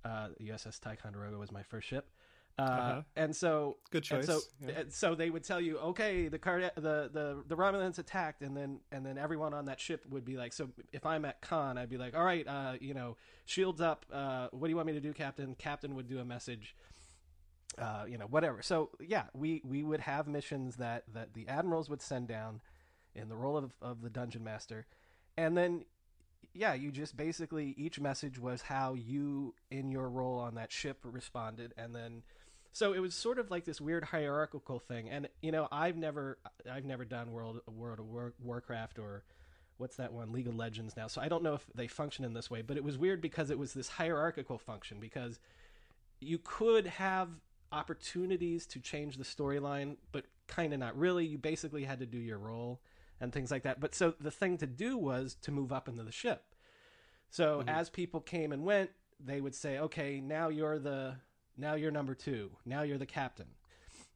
Uh, uss ticonderoga was my first ship. Uh, Uh-huh. and so Good and so choice, yeah. and so they would tell you okay the car the, the the romulans attacked. And then and then everyone on that ship would be like so if i'm at con i'd be like all right uh, you know shields up. Uh, what do you want me to do captain? Captain would do a message uh, you know, whatever. So yeah, we we would have missions that that the admirals would send down in the role of of the dungeon master, and then yeah, you just basically each message was how you in your role on that ship responded, and then so it was sort of like this weird hierarchical thing. And you know, I've never I've never done World World of War, Warcraft or what's that one League of Legends now. So I don't know if they function in this way, but it was weird because it was this hierarchical function because you could have opportunities to change the storyline, but kind of not really. You basically had to do your role and things like that. But so the thing to do was to move up into the ship. So mm-hmm. as people came and went, they would say, "Okay, now you're the now you're number 2. Now you're the captain."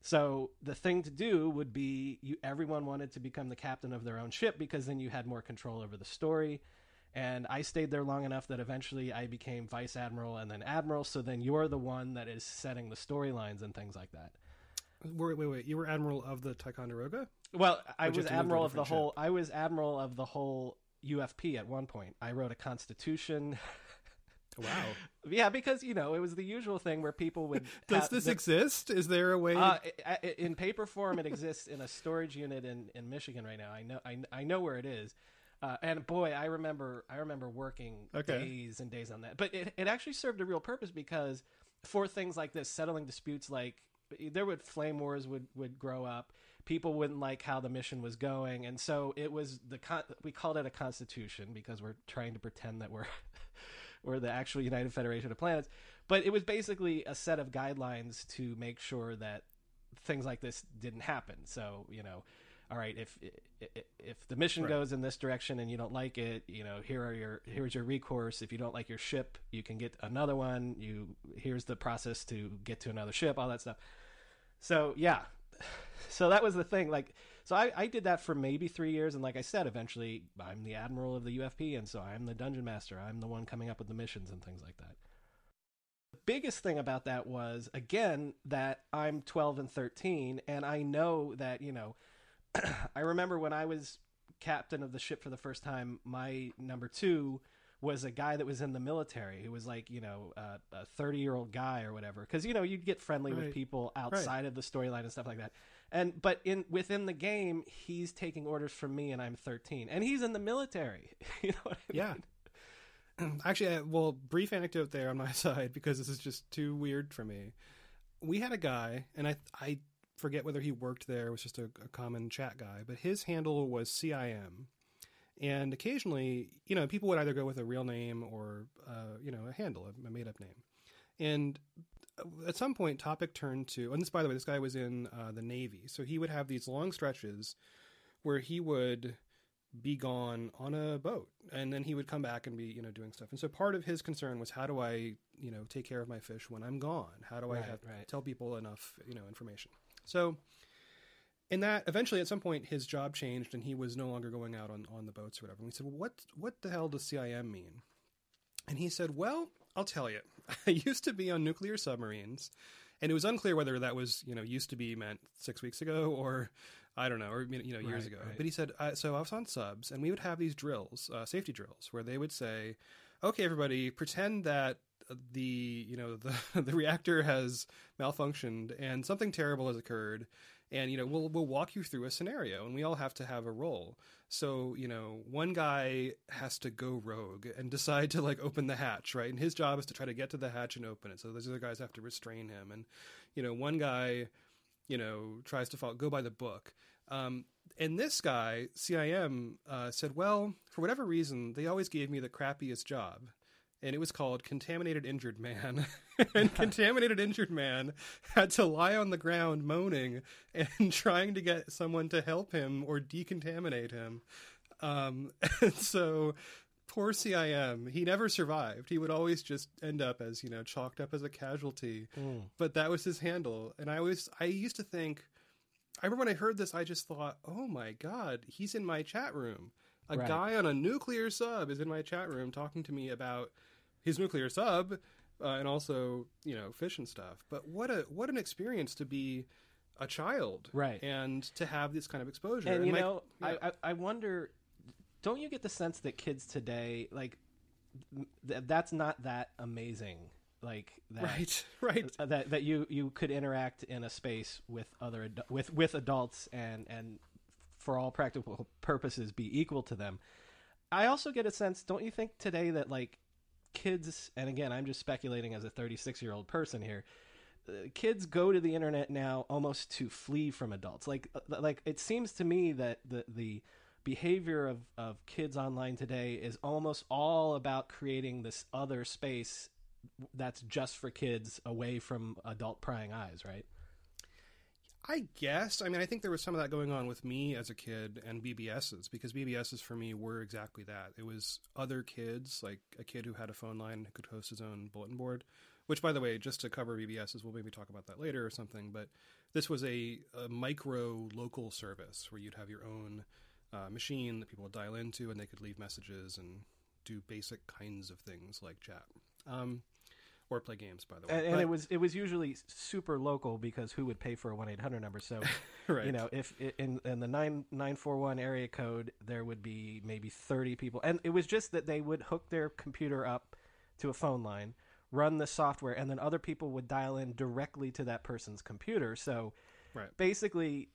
So the thing to do would be you everyone wanted to become the captain of their own ship because then you had more control over the story. And I stayed there long enough that eventually I became vice admiral and then admiral. So then you're the one that is setting the storylines and things like that. Wait, wait, wait. You were admiral of the Ticonderoga. Well, I was moved to a admiral of the whole. I was admiral of the whole UFP at one point. I wrote a constitution. Wow. yeah, because you know it was the usual thing where people would. Does this the- exist? Is there a way? Uh, in paper form, it exists in a storage unit in, in Michigan right now. I know I, I know where it is, uh, and boy, I remember I remember working Okay. days and days on that. But it, it actually served a real purpose because for things like this, settling disputes like there would flame wars would would grow up. People wouldn't like how the mission was going, and so it was the con- we called it a constitution because we're trying to pretend that we're we're the actual United Federation of Planets. But it was basically a set of guidelines to make sure that things like this didn't happen. So you know, all right, if if, the mission Right. goes in this direction and you don't like it, you know, here are your here's your recourse. If you don't like your ship, you can get another one. You here's the process to get to another ship. All that stuff. So yeah, so that was the thing. Like, so I, I did that for maybe three years, and like I said, eventually I'm the admiral of the UFP, and so I'm the dungeon master. I'm the one coming up with the missions and things like that. The biggest thing about that was again that I'm 12 and 13, and I know that you know. I remember when I was captain of the ship for the first time. My number two was a guy that was in the military who was like you know uh, a 30 year old guy or whatever because you know you'd get friendly with people outside of the storyline and stuff like that and but in within the game he's taking orders from me and i'm 13 and he's in the military you know what I Yeah. mean? Actually, uh, well, brief anecdote there on my side because this is just too weird for me. We had a guy, and I I forget whether he worked there. It was just a, a common chat guy, but his handle was CIM. And occasionally, you know, people would either go with a real name or, uh, you know, a handle, a made up name. And uh, at some point, topic turned to, and this, by the way, this guy was in uh, the Navy. So he would have these long stretches where he would be gone on a boat and then he would come back and be you know doing stuff and so part of his concern was how do i you know take care of my fish when i'm gone how do i Right, have, right. tell people enough you know information so in that eventually at some point his job changed and he was no longer going out on, on the boats or whatever and we said well what what the hell does cim mean and he said well i'll tell you i used to be on nuclear submarines and it was unclear whether that was you know used to be meant six weeks ago or I don't know, or you know, years Right, ago. right. But he said, uh, so I was on subs, and we would have these drills, uh, safety drills, where they would say, "Okay, everybody, pretend that the you know the the reactor has malfunctioned and something terrible has occurred." And you know we'll we'll walk you through a scenario, and we all have to have a role. So you know one guy has to go rogue and decide to like open the hatch, right? And his job is to try to get to the hatch and open it. So those other guys have to restrain him, and you know one guy you know, tries to follow, go by the book. Um, and this guy, CIM, uh, said, well, for whatever reason, they always gave me the crappiest job. And it was called Contaminated Injured Man. and Contaminated Injured Man had to lie on the ground moaning and trying to get someone to help him or decontaminate him. Um, and so poor CIM, he never survived. He would always just end up as, you know, chalked up as a casualty. But that was his handle. And I always, I used to think, I remember when I heard this, I just thought, oh my God, he's in my chat room. A Right. guy on a nuclear sub is in my chat room talking to me about his nuclear sub uh, and also, you know, fish and stuff. But what a what an experience to be a child, Right. And to have this kind of exposure. and you my- know. I, I i wonder don't you get the sense that kids today like th- that's not that amazing like that right, right. uh, that that you you could interact in a space with other adu- with with adults and and for all practical purposes be equal to them i also get a sense don't you think today that like kids and again i'm just speculating as a 36 year old person here uh, kids go to the internet now almost to flee from adults. Like uh, like it seems to me that the the behavior of of kids online today is almost all about creating this other space that's just for kids away from adult prying eyes right I guess. I mean, I think there was some of that going on with me as a kid and BBSs because BBSs for me were exactly that. It was other kids, like a kid who had a phone line who could host his own bulletin board. Which, by the way, just to cover BBSs, we'll maybe talk about that later or something. But this was a, a micro local service where you'd have your own uh, machine that people would dial into, and they could leave messages and do basic kinds of things like chat. Um, or play games. By the way, and, and But- it was it was usually super local because who would pay for a one eight hundred number? So right. you know if in in the nine nine four one area code there would be maybe thirty people, and it was just that they would hook their computer up to a phone line, run the software, and then other people would dial in directly to that person's computer. So Right. basically.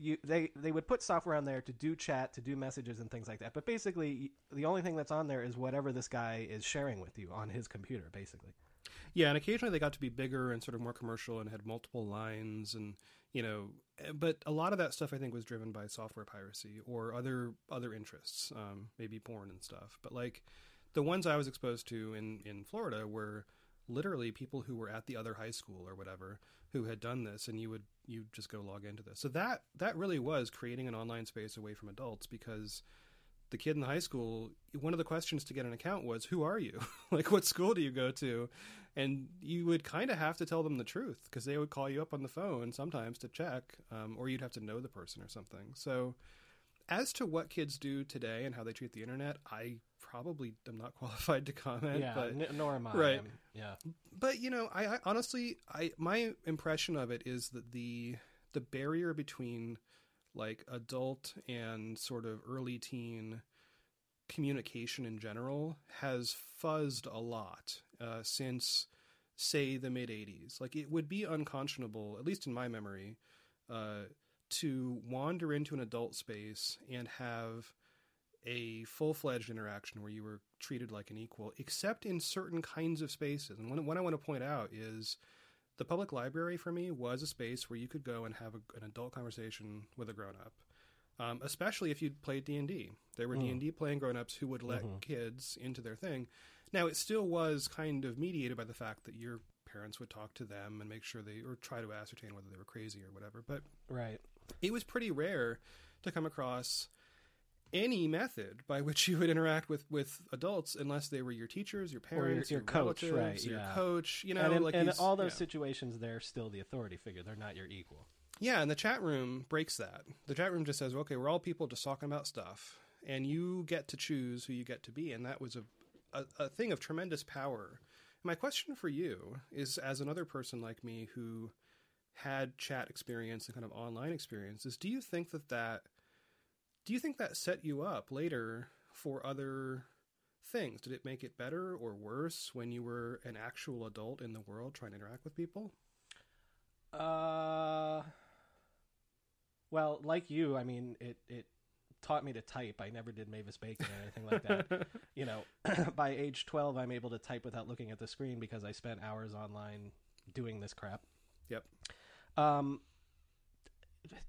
You, they they would put software on there to do chat, to do messages and things like that. But basically, the only thing that's on there is whatever this guy is sharing with you on his computer. Basically, Yeah, and occasionally they got to be bigger and sort of more commercial and had multiple lines and you know, eh, but a lot of that stuff I think was driven by software piracy or other other interests, um, maybe porn and stuff. But like the ones I was exposed to in in Florida were literally people who were at the other high school or whatever who had done this and you would you just go log into this. So that that really was creating an online space away from adults because the kid in high school, one of the questions to get an account was, "Who are you? like, what school do you go to?" And you would kind of have to tell them the truth because they would call you up on the phone sometimes to check, um, or you'd have to know the person or something. So, as to what kids do today and how they treat the internet, I probably am not qualified to comment. yeah. but n- nor am I. right. I'm- yeah. but you know, I, I honestly, I my impression of it is that the the barrier between like adult and sort of early teen communication in general has fuzzed a lot uh, since say the mid 80s like it would be unconscionable at least in my memory uh, to wander into an adult space and have a full-fledged interaction where you were treated like an equal except in certain kinds of spaces. And one, one i want to point out is the public library for me was a space where you could go and have a, an adult conversation with a grown-up. Um, especially if you'd played d&d there were d&d playing grown-ups who would let kids into their thing. Now it still was kind of mediated by the fact that your parents would talk to them and make sure they or try to ascertain whether they were crazy or whatever but Right. it was pretty rare to come across any method by which you would interact with with adults unless they were your teachers your Or your- parents your coach, right, your yeah. coach you know and in, like these- all those yeah. situations, they're still the authority figure. They're not your equal. Yeah, and the chat room breaks that. The chat room just says, okay, we're all people just talking about stuff, and you get to choose who you get to be. And that was a, a, a thing of tremendous power. My question for you is as another person like me who had chat experience and kind of online experiences, do you think that that do you think that set you up later for other things? Did it make it better or worse when you were an actual adult in the world trying to interact with people? Uh, well, like you, I mean, it it taught me to type. I never did Mavis Beacon or anything like that. you know, by age twelve, I'm able to type without looking at the screen because I spent hours online doing this crap. Yep. Um,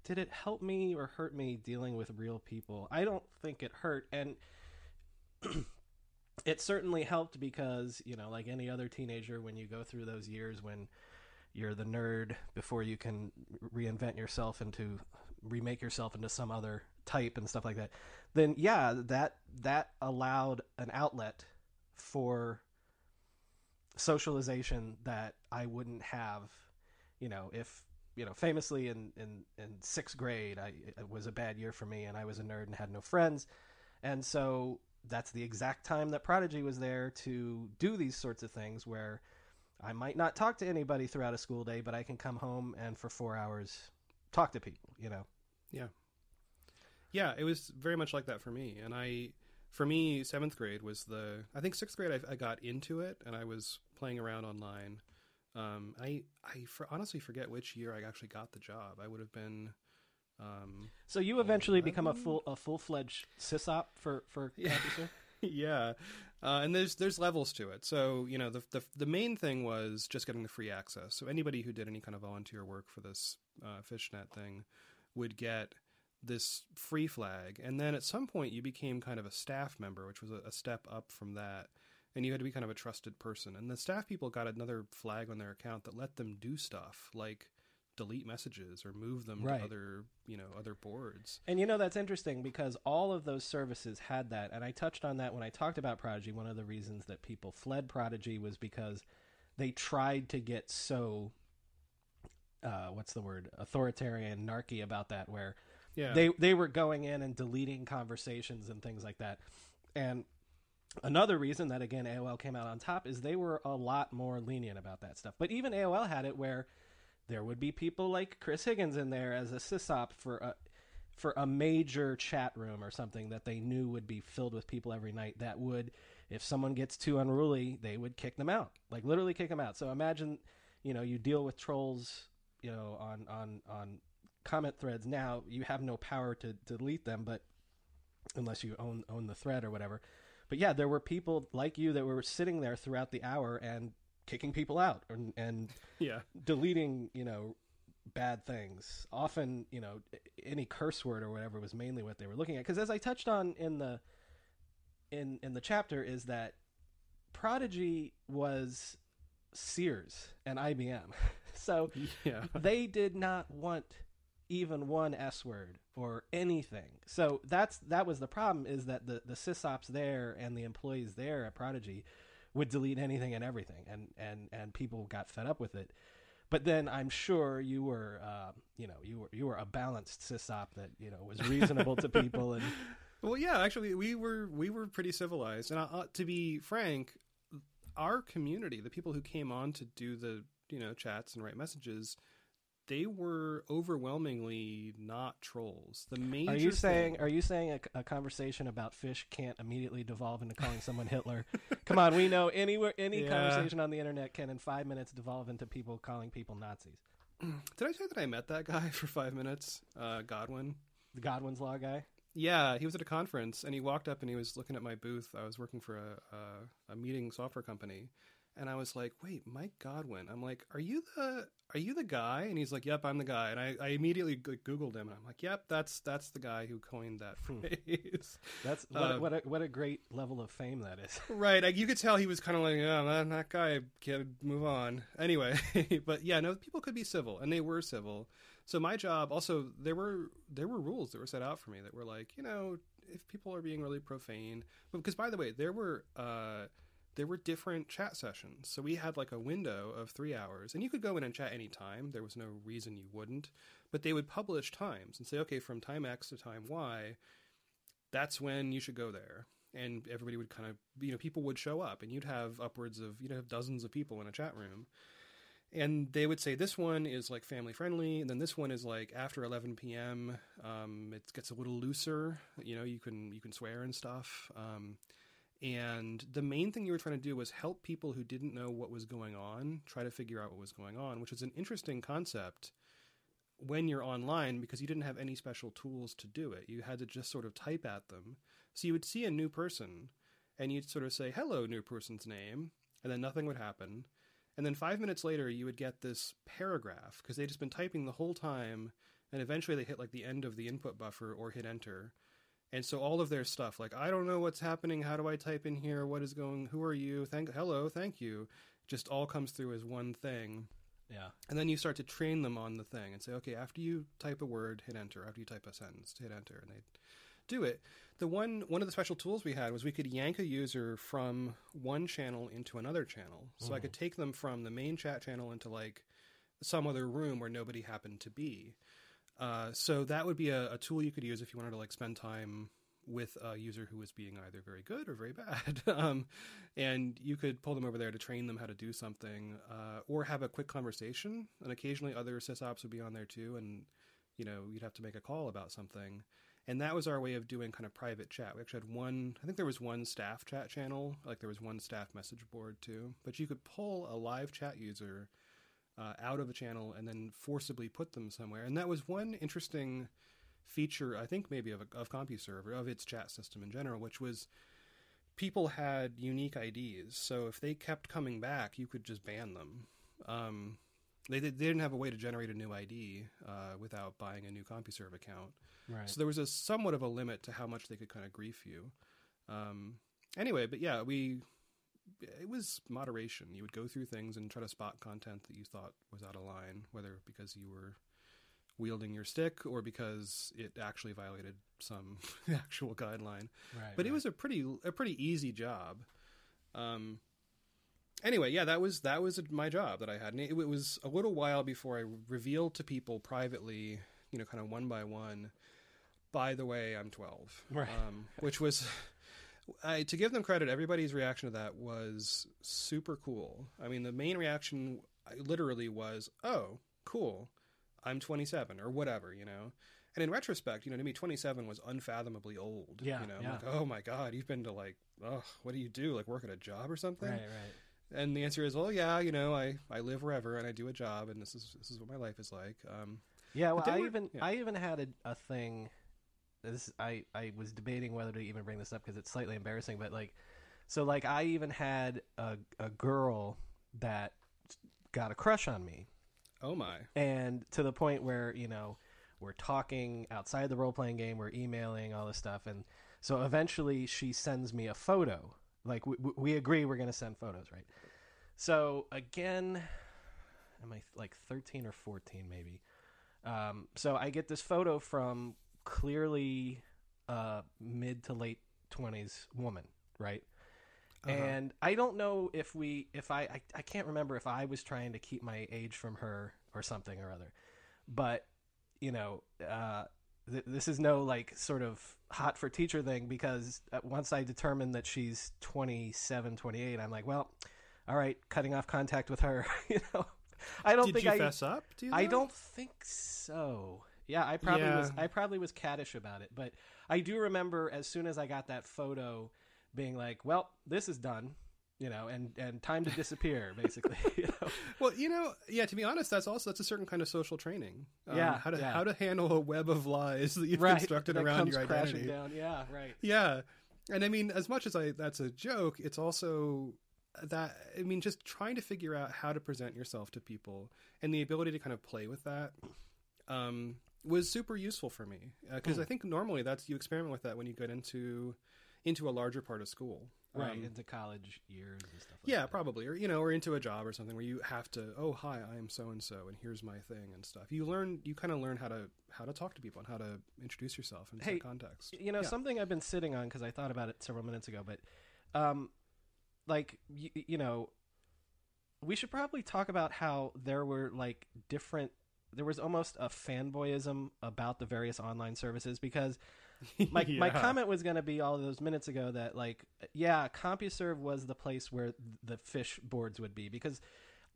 did it help me or hurt me dealing with real people? I don't think it hurt, and it certainly helped because you know, like any other teenager, when you go through those years when you're the nerd before you can reinvent yourself into remake yourself into some other type and stuff like that then yeah that that allowed an outlet for socialization that I wouldn't have you know if you know famously in in in 6th grade I it was a bad year for me and I was a nerd and had no friends and so that's the exact time that Prodigy was there to do these sorts of things where I might not talk to anybody throughout a school day, but I can come home and for four hours talk to people, you know? Yeah. Yeah, it was very much like that for me. And I, for me, seventh grade was the, I think sixth grade I, I got into it and I was playing around online. Um, I, I for, honestly forget which year I actually got the job. I would have been, um, So you eventually become a full a full fledged sysop for for CompuServe? yeah, uh, and there's there's levels to it. So you know the, the the main thing was just getting the free access. So anybody who did any kind of volunteer work for this uh, fishnet thing would get this free flag, and then at some point you became kind of a staff member, which was a, a step up from that. And you had to be kind of a trusted person. And the staff people got another flag on their account that let them do stuff like delete messages or move them Right. to other you know other boards. And you know that's interesting because all of those services had that, and I touched on that when I talked about Prodigy. One of the reasons that people fled Prodigy was because they tried to get so uh, what's the word authoritarian, narky about that, where Yeah, they they were going in and deleting conversations and things like that, and Another reason that again AOL came out on top is they were a lot more lenient about that stuff. But even AOL had it where there would be people like Chris Higgins in there as a sysop for a for a major chat room or something that they knew would be filled with people every night that would if someone gets too unruly they would kick them out. Like literally kick them out. So imagine you know you deal with trolls you know on on on comment threads now. You have no power to, to delete them but unless you own own the thread or whatever but yeah there were people like you that were sitting there throughout the hour and kicking people out and, and Yeah. deleting you know bad things often you know any curse word or whatever was mainly what they were looking at because as i touched on in the in in the chapter is that prodigy was sears and ibm so Yeah. they did not want even one s word or anything. So that's that was the problem is that the the sysops there and the employees there at prodigy would delete anything and everything and and and people got fed up with it. But then I'm sure you were, uh, you know, you were you were a balanced sysop that you know was reasonable to people, and Well, yeah, actually, we were we were pretty civilized, and uh, to be frank, our community, the people who came on to do the you know chats and write messages, they were overwhelmingly not trolls. The major are you saying thing- are you saying a, a conversation about fish can't immediately devolve into calling someone Hitler? Come on, we know anywhere any Yeah. conversation on the internet can in five minutes devolve into people calling people Nazis. Did I say that I met that guy for five minutes, uh, Godwin? The Godwin's Law guy. Yeah, he was at a conference and he walked up and he was looking at my booth. I was working for a, a, a meeting software company, and I was like, "Wait, Mike Godwin." I'm like, "Are you the Are you the guy?" And he's like, "Yep, I'm the guy." And I, I immediately Googled him and I'm like, "Yep, that's that's the guy who coined that phrase." That's what, a, what a what a great level of fame that is. right, like, you could tell he was kind of like, "Oh, man, that guy, kid, move on." Anyway, but yeah, no, people could be civil, and they were civil. So my job also there were there were rules that were set out for me that were like, you know, if people are being really profane, because by the way, there were uh, there were different chat sessions. So we had like a window of three hours, and you could go in and chat anytime. There was no reason you wouldn't, but they would publish times and say, okay, from time X to time Y, that's when you should go there. And everybody would kind of, you know, people would show up, and you'd have upwards of, you'd have dozens of people in a chat room and they would say this one is like family friendly and then this one is like after 11 p.m um, it gets a little looser you know you can you can swear and stuff um, and the main thing you were trying to do was help people who didn't know what was going on try to figure out what was going on which is an interesting concept when you're online because you didn't have any special tools to do it you had to just sort of type at them so you would see a new person and you'd sort of say hello new person's name and then nothing would happen and then five minutes later, you would get this paragraph because they'd just been typing the whole time. And eventually they hit like the end of the input buffer or hit enter. And so all of their stuff, like, I don't know what's happening. How do I type in here? What is going? Who are you? Thank, hello, thank you. Just all comes through as one thing. Yeah. And then you start to train them on the thing and say, okay, after you type a word, hit enter. After you type a sentence, hit enter. And they do it. The one one of the special tools we had was we could yank a user from one channel into another channel. So I mm. could take them from the main chat channel into like some other room where nobody happened to be. Uh, so that would be a, a tool you could use if you wanted to like spend time with a user who was being either very good or very bad. um, and you could pull them over there to train them how to do something uh, or have a quick conversation. And occasionally other sysops would be on there too. And, you know, you'd have to make a call about something. And that was our way of doing kind of private chat. We actually had one, I think there was one staff chat channel, like there was one staff message board too. But you could pull a live chat user uh, out of a channel and then forcibly put them somewhere. And that was one interesting feature, I think maybe of, a, of CompuServe or of its chat system in general, which was people had unique IDs. So if they kept coming back, you could just ban them. Um, they, they didn't have a way to generate a new ID uh, without buying a new CompuServe account. Right. So there was a somewhat of a limit to how much they could kind of grief you. Um, anyway, but yeah, we it was moderation. You would go through things and try to spot content that you thought was out of line, whether because you were wielding your stick or because it actually violated some actual guideline. Right. But it was a pretty a pretty easy job. Um, anyway, yeah, that was that was my job that I had, and it, it was a little while before I revealed to people privately, you know, kind of one by one. By the way, I'm 12, Right. um, which was I, to give them credit, everybody's reaction to that was super cool. I mean, the main reaction literally was, "Oh, cool, I'm 27 or whatever," you know. And in retrospect, you know, to me, 27 was unfathomably old. Yeah, you know, yeah. like, oh my god, you've been to like, oh, what do you do? Like work at a job or something? Right, right. And the answer is, well, yeah, you know, I, I live wherever and I do a job, and this is this is what my life is like. Um, Yeah, well, I were- even yeah. I even had a, a thing. This I I was debating whether to even bring this up because it's slightly embarrassing, but like, so like I even had a a girl that got a crush on me, oh my, and to the point where you know we're talking outside the role playing game, we're emailing all this stuff, and so eventually she sends me a photo. Like we, we- we agree we're gonna send photos, right? So again, am I like thirteen or fourteen maybe? Um, so I get this photo from clearly uh, mid to late twenties woman, right? Uh-huh. And I don't know if we, if I, I, I can't remember if I was trying to keep my age from her or something or other, but you know, uh, th- this is no like sort of hot for teacher thing because uh, once I determined that she's 27, 28, I'm like, well, all right, cutting off contact with her. you know, I don't did think you I fess up? Do you I don't think so. Yeah, I probably was. I probably was caddish about it, but I do remember as soon as I got that photo, being like, "Well, this is done," you know, and and time to disappear, basically. You know? Well, you know, yeah. To be honest, that's also that's a certain kind of social training. Um, Yeah, how to yeah. how to handle a web of lies that you've right, constructed that around your identity. down. Yeah, right. Yeah, and I mean, as much as I that's a joke, it's also that I mean, just trying to figure out how to present yourself to people and the ability to kind of play with that um, was super useful for me because Hmm. I think normally that's you experiment with that when you get into into a larger part of school. Right Um, into college years and stuff. like yeah, that. probably, or you know, or into a job or something where you have to. Oh, hi, I am so and so, and here's my thing and stuff. You learn, you kind of learn how to how to talk to people and how to introduce yourself in Hey, context. You know, Yeah. something I've been sitting on because I thought about it several minutes ago, but um, like y- you know, we should probably talk about how there were like different. There was almost a fanboyism about the various online services because my my comment was going to be all those minutes ago that like yeah, CompuServe was the place where the fish boards would be because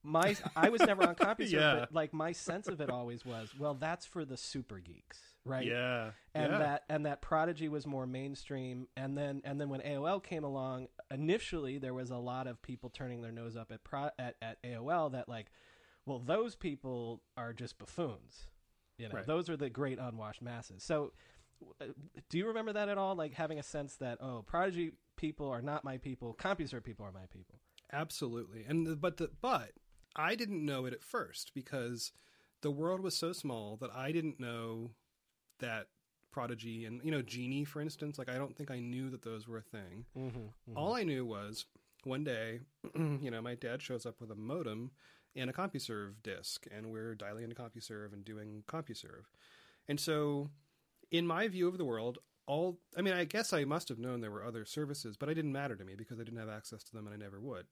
my I was never on CompuServe, Yeah. but like my sense of it always was well that's for the super geeks, right? Yeah, and yeah. that and that Prodigy was more mainstream. And then and then when AOL came along, initially there was a lot of people turning their nose up at Pro, at, at AOL that like, well, those people are just buffoons. You know, Right. those are the great unwashed masses. So, uh, do you remember that at all? Like having a sense that oh, Prodigy people are not my people, CompuServe people are my people. Absolutely. And the, but the but I didn't know it at first because the world was so small that I didn't know that Prodigy and you know Genie for instance, like I don't think I knew that those were a thing. Mm-hmm, All I knew was one day, you know, my dad shows up with a modem and a CompuServe disk, and we're dialing into CompuServe and doing CompuServe. And so, in my view of the world, all I mean, I guess I must have known there were other services, but it didn't matter to me because I didn't have access to them and I never would.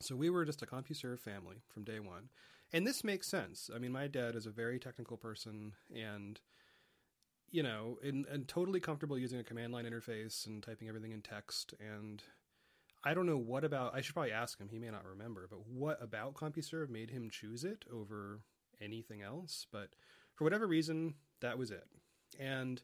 So we were just a CompuServe family from day one. And this makes sense. I mean, my dad is a very technical person and you know, and, and totally comfortable using a command line interface and typing everything in text. And I don't know what about, I should probably ask him, he may not remember, but what about CompuServe made him choose it over anything else? But for whatever reason, that was it. And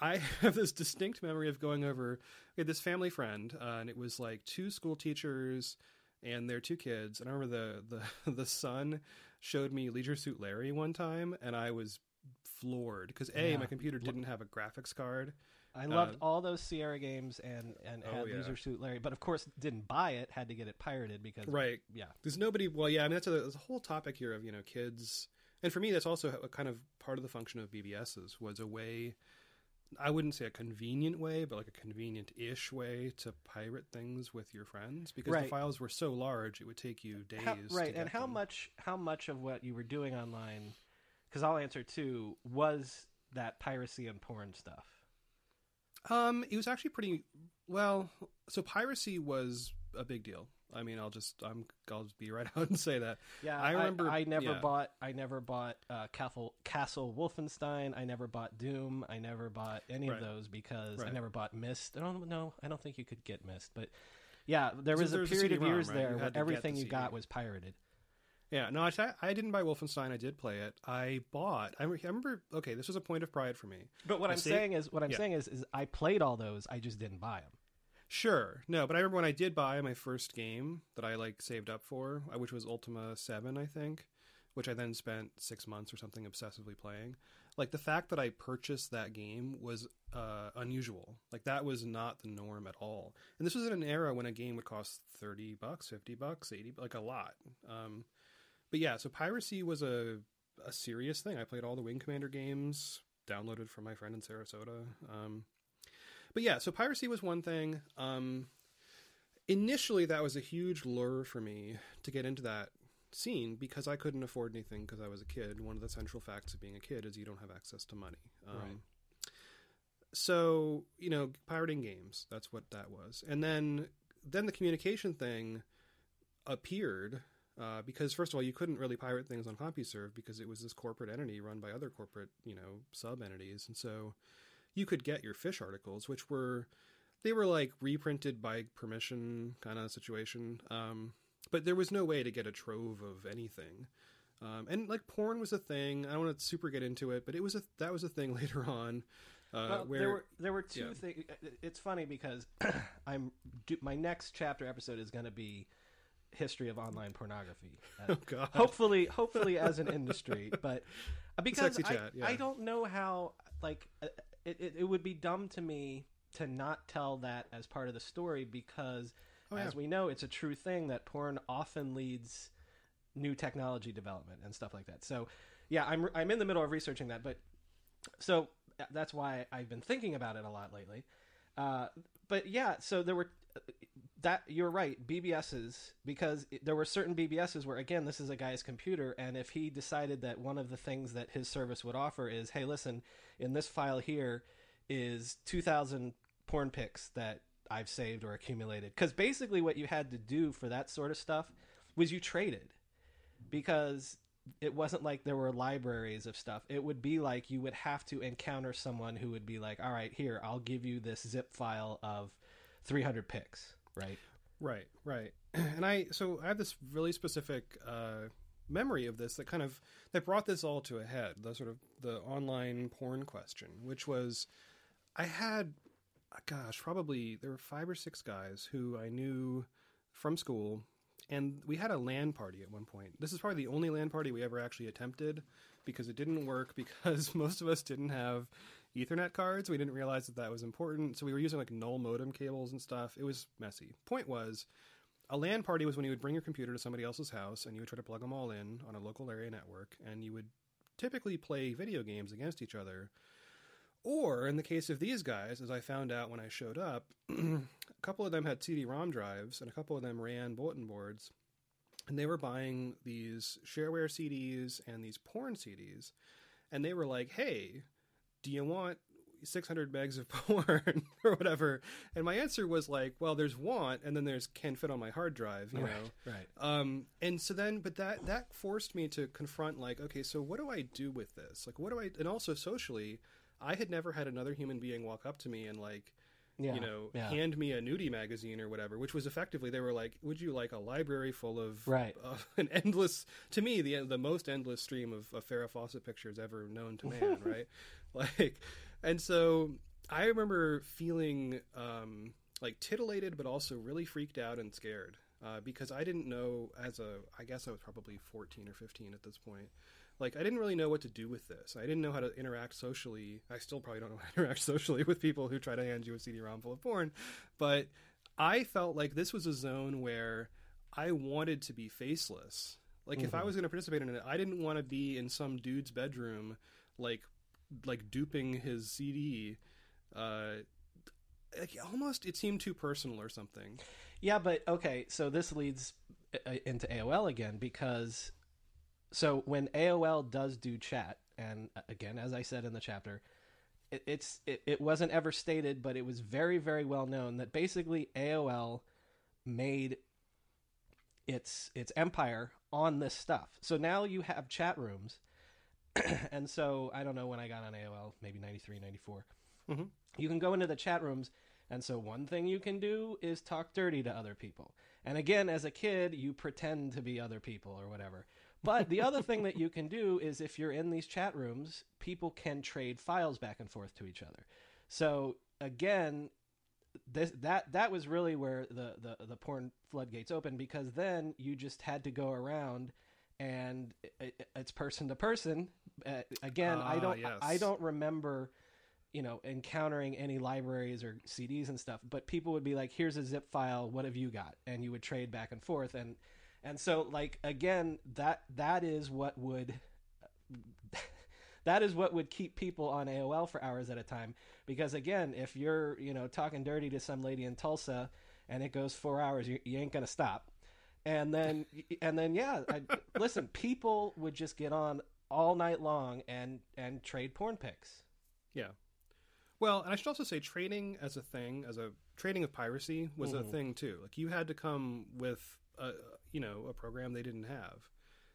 I have this distinct memory of going over, we had this family friend, uh, and it was like two school teachers and their two kids. And I remember the, the, the son showed me Leisure Suit Larry one time, and I was floored because A, Yeah. my computer didn't have a graphics card. I loved Uh, all those Sierra games and and Oh, had yeah. Leisure Suit Larry, but of course didn't buy it. Had to get it pirated because Right. Yeah. There's nobody. Well, yeah. I mean, that's a, there's a whole topic here of you know kids, and for me, that's also a kind of part of the function of BBSs was a way. I wouldn't say a convenient way, but like a convenient-ish way to pirate things with your friends because the files were so large it would take you days. How, to right, and how them. much how much of what you were doing online? Because I'll answer too. Was that piracy and porn stuff? Um, it was actually pretty well. So piracy was a big deal. I mean, I'll just I'm I'll just be right out and say that. Yeah, I remember. I, never yeah. bought. I never bought uh, Castle Castle Wolfenstein. I never bought Doom. I never bought any Right. of those because I never bought Myst. I don't know. I don't think you could get Myst, but yeah, there So was a period of years right? There where everything you got was pirated. Yeah, no, I, I didn't buy Wolfenstein. I did play it. I bought. I, remember. Okay, this was a point of pride for me. But what I I'm say- saying is, what I'm yeah. saying is, is I played all those. I just didn't buy them. Sure, no, but I remember when I did buy my first game that I like saved up for, uh, which was Ultima Seven, I think, which I then spent six months or something obsessively playing. Like the fact that I purchased that game was uh, unusual. Like that was not the norm at all. And this was in an era when a game would cost thirty bucks, fifty bucks, eighty, like a lot. Um, but yeah, so piracy was a a serious thing. I played all the Wing Commander games, downloaded from my friend in Sarasota. Um, but yeah, so piracy was one thing. Um, initially, that was a huge lure for me to get into that scene because I couldn't afford anything because I was a kid. One of the central facts of being a kid is you don't have access to money. Um, Right. So you know, pirating games. That's what that was, and then then the communication thing appeared uh, because first of all, you couldn't really pirate things on CompuServe because it was this corporate entity run by other corporate, you know, sub entities, and so you could get your fish articles, which were they were like reprinted by permission kind of situation, um, but there was no way to get a trove of anything. Um, and like porn was a thing. I don't want to super get into it, but it was a that was a thing later on. Uh, well, where there were there were two yeah. things. It's funny because I'm my next chapter episode is going to be history of online pornography. Uh, oh god, hopefully, hopefully as an industry, but uh, because Sexy I, chat, yeah. I don't know how like uh, it, it, it would be dumb to me to not tell that as part of the story because Oh, yeah. as we know it's a true thing that porn often leads new technology development and stuff like that so yeah i'm i'm in the middle of researching that but so that's why i've been thinking about it a lot lately uh, but yeah so there were that you're right bbs's because there were certain bbs's where again this is a guy's computer and if he decided that one of the things that his service would offer is hey listen in this file here is 2000 porn pics that i've saved or accumulated because basically what you had to do for that sort of stuff was you traded because it wasn't like there were libraries of stuff. It would be like you would have to encounter someone who would be like, "All right, here, I'll give you this zip file of 300 pics." Right? Right, right. And I so I have this really specific uh, memory of this that kind of that brought this all to a head. The sort of the online porn question, which was I had, uh, gosh, probably there were five or six guys who I knew from school, and we had a LAN party at one point. This is probably the only LAN party we ever actually attempted because it didn't work because most of us didn't have Ethernet cards. We didn't realize that that was important, so we were using like null modem cables and stuff. It was messy. Point was, a LAN party was when you would bring your computer to somebody else's house and you would try to plug them all in on a local area network, and you would typically play video games against each other. Or in the case of these guys, as I found out when I showed up, a couple of them had CD-ROM drives and a couple of them ran bulletin boards, and they were buying these shareware CDs and these porn CDs, and they were like, "Hey, do you want 600 megs of porn or whatever?" And my answer was like, "Well, there's want, and then there's can fit on my hard drive, you know." Right. Um, and so then, but that that forced me to confront like, okay, so what do I do with this? Like, what do I? And also socially, I had never had another human being walk up to me and like, Yeah. you know, yeah. hand me a nudie magazine or whatever, which was effectively they were like, would you like a library full of Right. of an endless to me the the most endless stream of, of Farrah Fawcett pictures ever known to man, right? Like, and so I remember feeling um, like titillated, but also really freaked out and scared uh, because I didn't know as a I guess I was probably fourteen or fifteen at this point. Like I didn't really know what to do with this. I didn't know how to interact socially. I still probably don't know how to interact socially with people who try to hand you a CD-ROM full of porn. But I felt like this was a zone where I wanted to be faceless. Like if I was going to participate in it, I didn't want to be in some dude's bedroom, like like duping his CD. Uh, almost it seemed too personal or something. Yeah, but okay, so this leads uh, into AOL again because so when AOL does do chat, and uh, again, as I said in the chapter, it, it's it, it wasn't ever stated, but it was very very well known that basically AOL made its its empire on this stuff. So now you have chat rooms, and so I don't know when I got on AOL, maybe 93, 94. Mhm. You can go into the chat rooms, and so one thing you can do is talk dirty to other people. And again, as a kid, you pretend to be other people or whatever. But the other thing that you can do is if you're in these chat rooms, people can trade files back and forth to each other. So again, this that that was really where the the the porn floodgates opened because then you just had to go around and it, it- it's person to person. Uh, again, I Ah, don't yes. I don't remember you know encountering any libraries or CDs and stuff, but people would be like, "Here's a zip file. What have you got?" And you would trade back and forth and and so like again that that is what would that is what would keep people on AOL for hours at a time. Because again, if you're you know talking dirty to some lady in Tulsa and it goes four hours, you, you ain't gonna stop. And then and then yeah, I, listen, people would just get on all night long and and trade porn pics. Yeah. Well, and I should also say trading as a thing, as a trading of piracy was a mm-hmm. thing too. Like you had to come with a you know, a program they didn't have.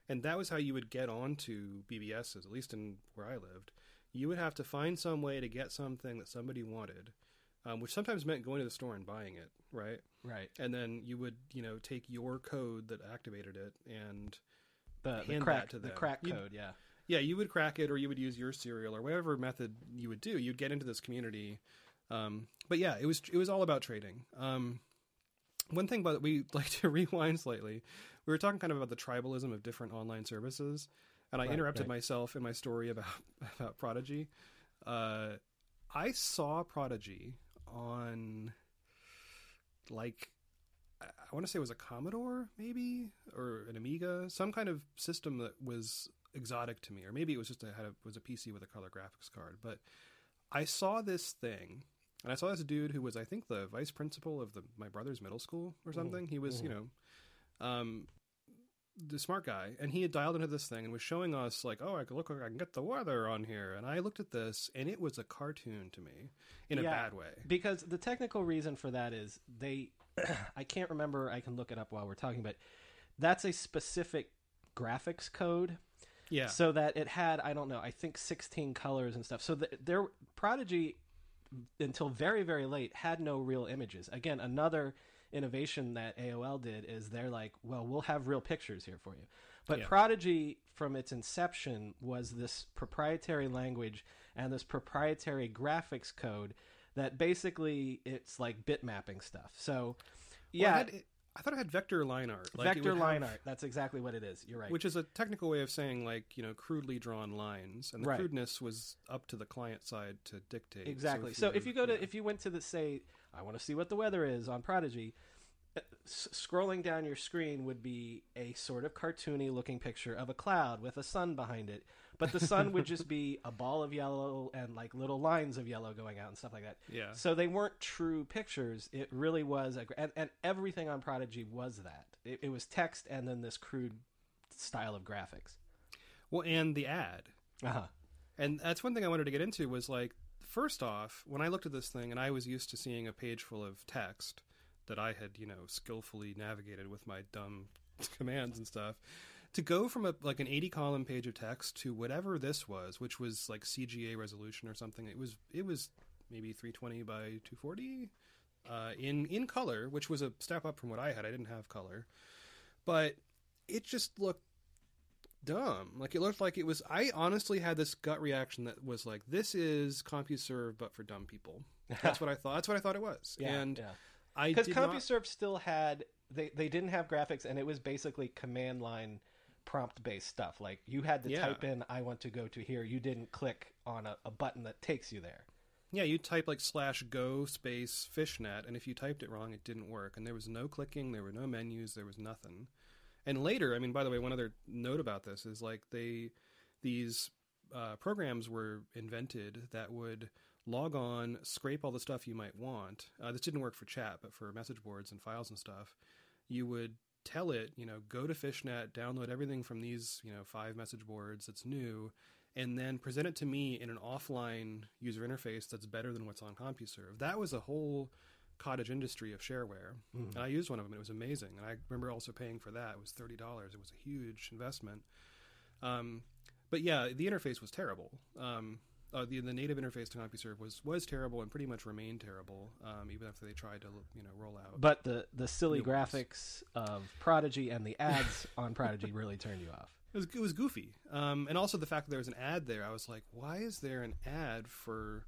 And that was how you would get onto BBSs, at least in where I lived. You would have to find some way to get something that somebody wanted, um, which sometimes meant going to the store and buying it, right? Right. And then you would, you know, take your code that activated it and The, the crack that to the crack You- code, yeah. yeah, you would crack it, or you would use your serial, or whatever method you would do. You'd get into this community. Um, but yeah, it was it was all about trading. Um, one thing, but we like to rewind slightly. We were talking kind of about the tribalism of different online services, and I Right, interrupted right. myself in my story about about Prodigy. Uh, I saw Prodigy on like I want to say it was a Commodore, maybe, or an Amiga, some kind of system that was exotic to me, or maybe it was just a, had a was a PC with a color graphics card. But I saw this thing, and I saw this dude who was, I think, the vice principal of the my brother's middle school or something. He was, you know, um, the smart guy, and he had dialed into this thing and was showing us like, oh, I can look, I can get the weather on here, and I looked at this, and it was a cartoon to me in a bad way. Because the technical reason for that is they, I can't remember. I can look it up while we're talking, but that's a specific graphics code. Yeah, So that it had, I don't know, I think 16 colors and stuff. So the, their Prodigy, until very very late, had no real images. Again, another innovation that AOL did is they're like, well, we'll have real pictures here for you. But Yeah. Prodigy, from its inception, was this proprietary language and this proprietary graphics code that basically it's like bit mapping stuff. So, Well, yeah, had- I thought it had vector line art. Like vector line have- art. That's exactly what it is. You're right. which is a technical way of saying like you know crudely drawn lines, and the Right. crudeness was up to the client side to dictate. Exactly. So if you go to yeah. if you went to the say, I want to see what the weather is on Prodigy, uh, s- scrolling down your screen would be a sort of cartoony looking picture of a cloud with a sun behind it, but the sun would just be a ball of yellow and like little lines of yellow going out and stuff like that. Yeah. So they weren't true pictures. It really was a and, and everything on Prodigy was that. It, it was text and then this crude style of graphics. well, and the ad, Uh-huh. and that's one thing I wanted to get into was like first off, when I looked at this thing, and I was used to seeing a page full of text that I had you know skillfully navigated with my dumb commands and stuff. To go from a like an 80 column page of text to whatever this was, which was like CGA resolution or something, it was it was maybe 320 by 240 uh, in in color, which was a step up from what I had. I didn't have color, but it just looked dumb. Like it looked like it was. I honestly had this gut reaction that was like, "This is CompuServe, but for dumb people." That's what I thought. That's what I thought it was. Yeah, and yeah. I because did not- CompuServe still had they they didn't have graphics and it was basically command line prompt based stuff. Like you had to Yeah. type in "I want to go to here." You didn't click on a, a button that takes you there. Yeah, you type like slash go space fishnet, and if you typed it wrong, it didn't work. And there was no clicking, there were no menus, there was nothing. And later, I mean, by the way, one other note about this is like they, these uh, programs were invented that would log on, scrape all the stuff you might want. Uh, this didn't work for chat, but for message boards and files and stuff, you would tell it, you know, go to Fishnet, download everything from these, you know, five message boards that's new, and then present it to me in an offline user interface that's better than what's on CompuServe. That was a whole cottage industry of shareware, Mhm. and I used one of them. It was amazing, and I remember also paying for that. It was thirty dollars. It was a huge investment. Um, but yeah, the interface was terrible. Um, uh, the the native interface to CompuServe was was terrible and pretty much remained terrible, um, even after they tried to you know roll out. But the the silly New ones. graphics of Prodigy and the ads on Prodigy really turned you off. It was it was goofy, um, and also the fact that there was an ad there. I was like, why is there an ad for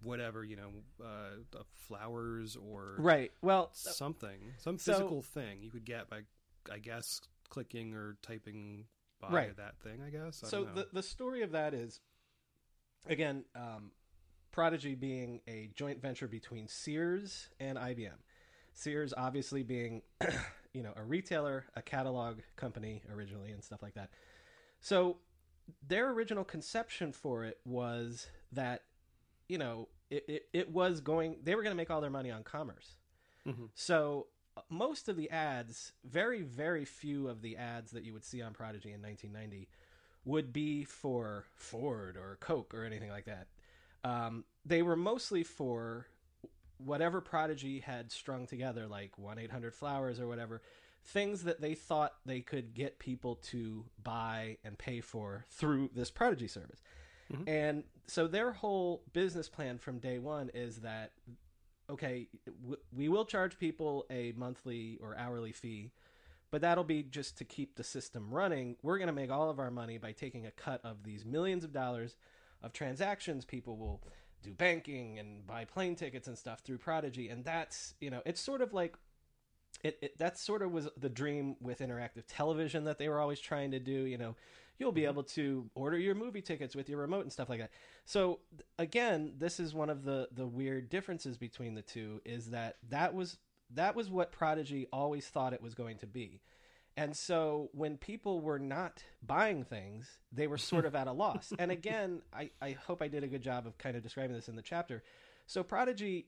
whatever you know, uh, flowers or Right. Well, something, some So- physical thing you could get by, I guess, clicking or typing by Right. that thing. I guess. I so don't know. the the story of that is, again, um, Prodigy being a joint venture between Sears and IBM. Sears obviously being, you know, a retailer, a catalog company originally, and stuff like that. So their original conception for it was that, you know, it, it, it was going. They were going to make all their money on commerce. Mhm. So uh, most of the ads, very very few of the ads that you would see on Prodigy in 1990 would be for Ford or Coke or anything like that. Um, they were mostly for whatever Prodigy had strung together, like 1 800 Flowers or whatever, things that they thought they could get people to buy and pay for through this Prodigy service. Mhm. And so their whole business plan from day one is that, okay, w- we will charge people a monthly or hourly fee but that'll be just to keep the system running. We're going to make all of our money by taking a cut of these millions of dollars of transactions. People will do banking and buy plane tickets and stuff through Prodigy, and that's you know it's sort of like it, it that sort of was the dream with interactive television that they were always trying to do. You know, you'll be able to order your movie tickets with your remote and stuff like that. So again, this is one of the the weird differences between the two is that that was that was what Prodigy always thought it was going to be. And so when people were not buying things, they were sort of at a loss. And again, I, I hope I did a good job of kind of describing this in the chapter. So Prodigy,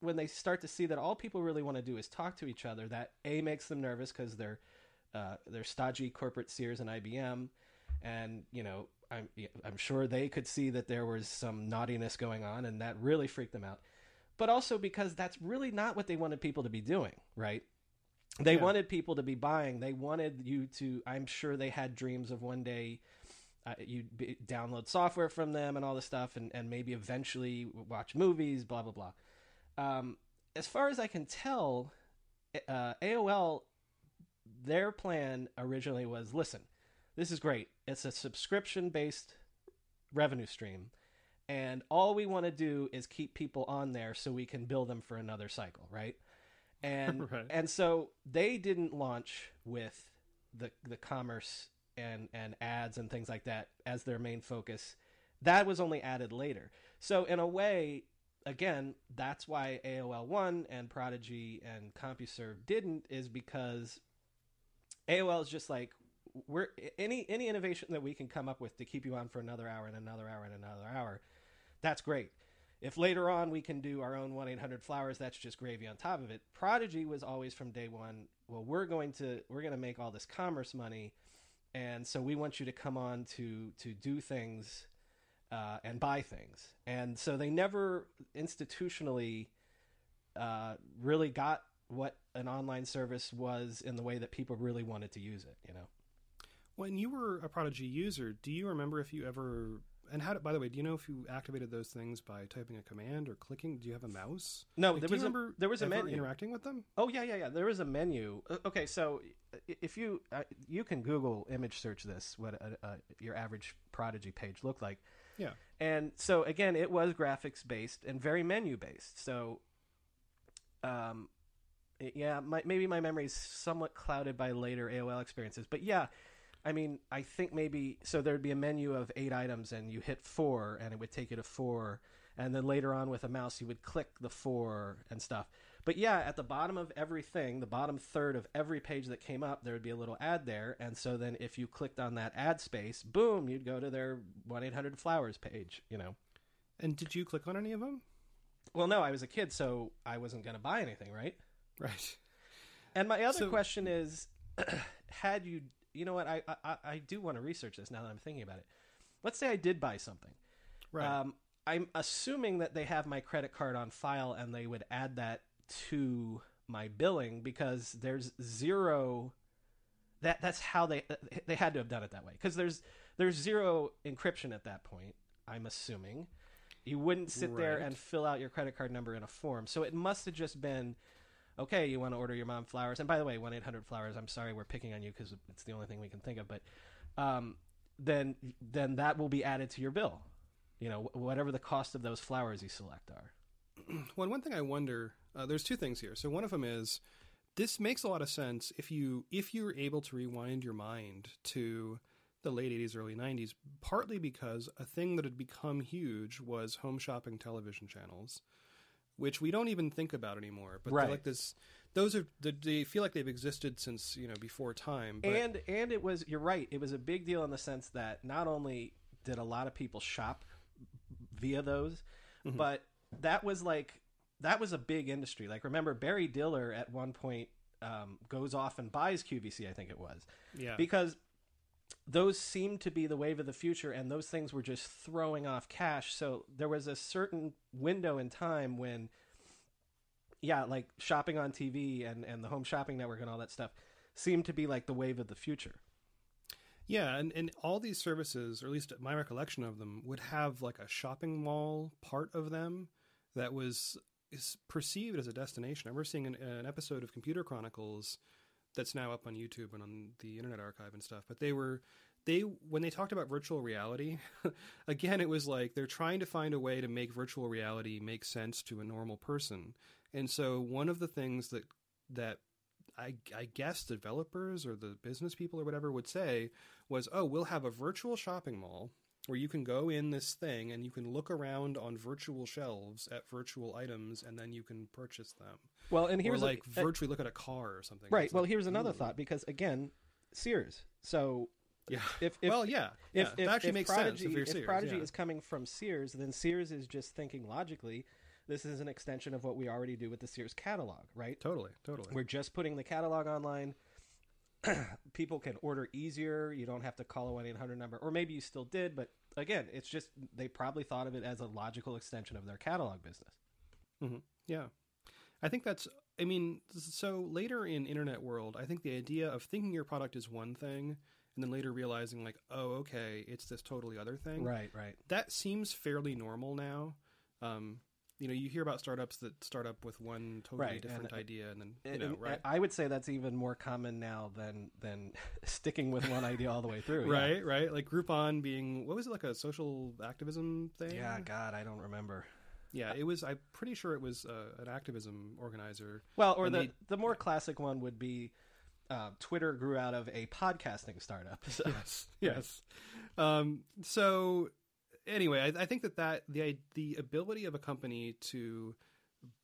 when they start to see that all people really want to do is talk to each other, that A makes them nervous because they're uh, they're stodgy corporate Sears and IBM, and you know I'm I'm sure they could see that there was some naughtiness going on, and that really freaked them out. But also because that's really not what they wanted people to be doing, right? They Yeah. wanted people to be buying. They wanted you to. I'm sure they had dreams of one day uh, you'd be, download software from them and all this stuff, and, and maybe eventually watch movies, blah blah blah. Um, as far as I can tell, uh, AOL, their plan originally was: listen, this is great. It's a subscription based revenue stream, and all we want to do is keep people on there so we can bill them for another cycle, right? And Right. and so they didn't launch with the the commerce and and ads and things like that as their main focus. That was only added later. So in a way, again, that's why AOL won and Prodigy and CompuServe didn't is because AOL is just like we're any any innovation that we can come up with to keep you on for another hour and another hour and another hour. That's great. If later on we can do our own 1 800 flowers, that's just gravy on top of it. Prodigy was always from day one, well, we're going to we're going to make all this commerce money, and so we want you to come on to to do things uh, and buy things. And so they never institutionally uh, really got what an online service was in the way that people really wanted to use it. You know. When you were a Prodigy user, do you remember if you ever and how? Did, By the way, do you know if you activated those things by typing a command or clicking? Do you have a mouse? No, Like, there do was you a there was a ever menu. interacting with them. Oh yeah, yeah, yeah. There was a menu. Okay, so if you uh, you can Google image search this, what uh uh your average Prodigy page looked like. Yeah. And so again, it was graphics based and very menu based. So, um, yeah, my, maybe my memory is somewhat clouded by later AOL experiences, but yeah. I mean, I think maybe so. There'd be a menu of eight items, and you hit four, and it would take you to four. And then later on, with a mouse, you would click the four and stuff. But yeah, at the bottom of everything, the bottom third of every page that came up, there would be a little ad there. And so then if you clicked on that ad space, boom, you'd go to their 1 800 Flowers page, you know. And did you click on any of them? Well, no, I was a kid, so I wasn't going to buy anything, right? Right. And my other So- question is had you, you know what, I, I, I do want to research this now that I'm thinking about it. Let's say I did buy something. Right. Um, I'm assuming that they have my credit card on file and they would add that to my billing because there's zero that that's how they they had to have done it that way because there's there's zero encryption at that point i'm assuming you wouldn't sit there and fill out your credit card number in a form so it must have just been okay you want to order your mom flowers? And by the way 1-800 flowers i'm sorry we're picking on you because it's the only thing we can think of but um, then then that will be added to your bill. You know whatever the cost of those flowers you select are. Well, one thing I wonder, uh, there's two things here. So one of them is this makes a lot of sense if you if you're able to rewind your mind to the late 80s early 90s partly because a thing that had become huge was home shopping television channels which we don't even think about anymore but Right. like this those are they- they feel like they've existed since you know before time but and and it was you're right it was a big deal in the sense that not only did a lot of people shop via those Mm-hmm. but that was like that was a big industry like remember barry diller at one point um, goes off and buys qvc i think it was yeah because those seemed to be the wave of the future and those things were just throwing off cash so there was a certain window in time when yeah like shopping on tv and, and the home shopping network and all that stuff seemed to be like the wave of the future Yeah, and, and all these services, or at least my recollection of them, would have like a shopping mall part of them that was is perceived as a destination. I remember seeing an, an episode of Computer Chronicles that's now up on YouTube and on the Internet Archive and stuff. But they were they when they talked about virtual reality, again, it was like they're trying to find a way to make virtual reality make sense to a normal person. And so one of the things that that I, I guess developers or the business people or whatever would say was, oh, we'll have a virtual shopping mall where you can go in this thing and you can look around on virtual shelves at virtual items and then you can purchase them. well and here's or like a- virtually look at a car or something. right It's well like, here's another ooh. thought because again sears so Yeah. if, if well, yeah. if, yeah. if, it actually if makes Prodigy, sense if you're if Prodigy yeah. is coming from Sears, then Sears is just thinking logically, this is an extension of what we already do with the Sears catalog, right? Totally, totally. We're just putting the catalog online. People can order easier. You don't have to call a 1 800 number. Or maybe you still did, but again, it's just they probably thought of it as a logical extension of their catalog business. hmm Yeah, I think that's. I mean, so later in internet world, I think the idea of thinking your product is one thing, and then later realizing like, oh, okay, it's this totally other thing. Right, right. That seems fairly normal now. Um, you know, you hear about startups that start up with one totally Right, different and- idea, and then you know, and right, I would say that's even more common now than than sticking with one idea all the way through. yeah. right, right. Like Groupon being what was it like a social activism thing? Yeah, God, I don't remember. yeah. It was. I'm pretty sure it was uh, an activism organizer. Well, or the they- the more classic one would be uh, Twitter grew out of a podcasting startup. So, yes yes um so anyway I, I think that that the the ability of a company to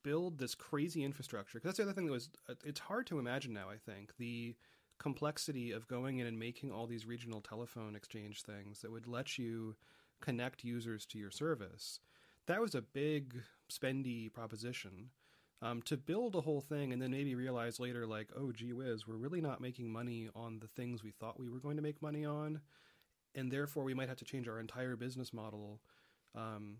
build this crazy infrastructure because that's the other thing that was uh, it's hard to imagine now i think the complexity of going in and making all these regional telephone exchange things that would let you connect users to your service. That was a big spendy proposition. Um, to build a whole thing and then maybe realize later like oh gee whiz we're really not making money on the things we thought we were going to make money on and therefore we might have to change our entire business model. Um,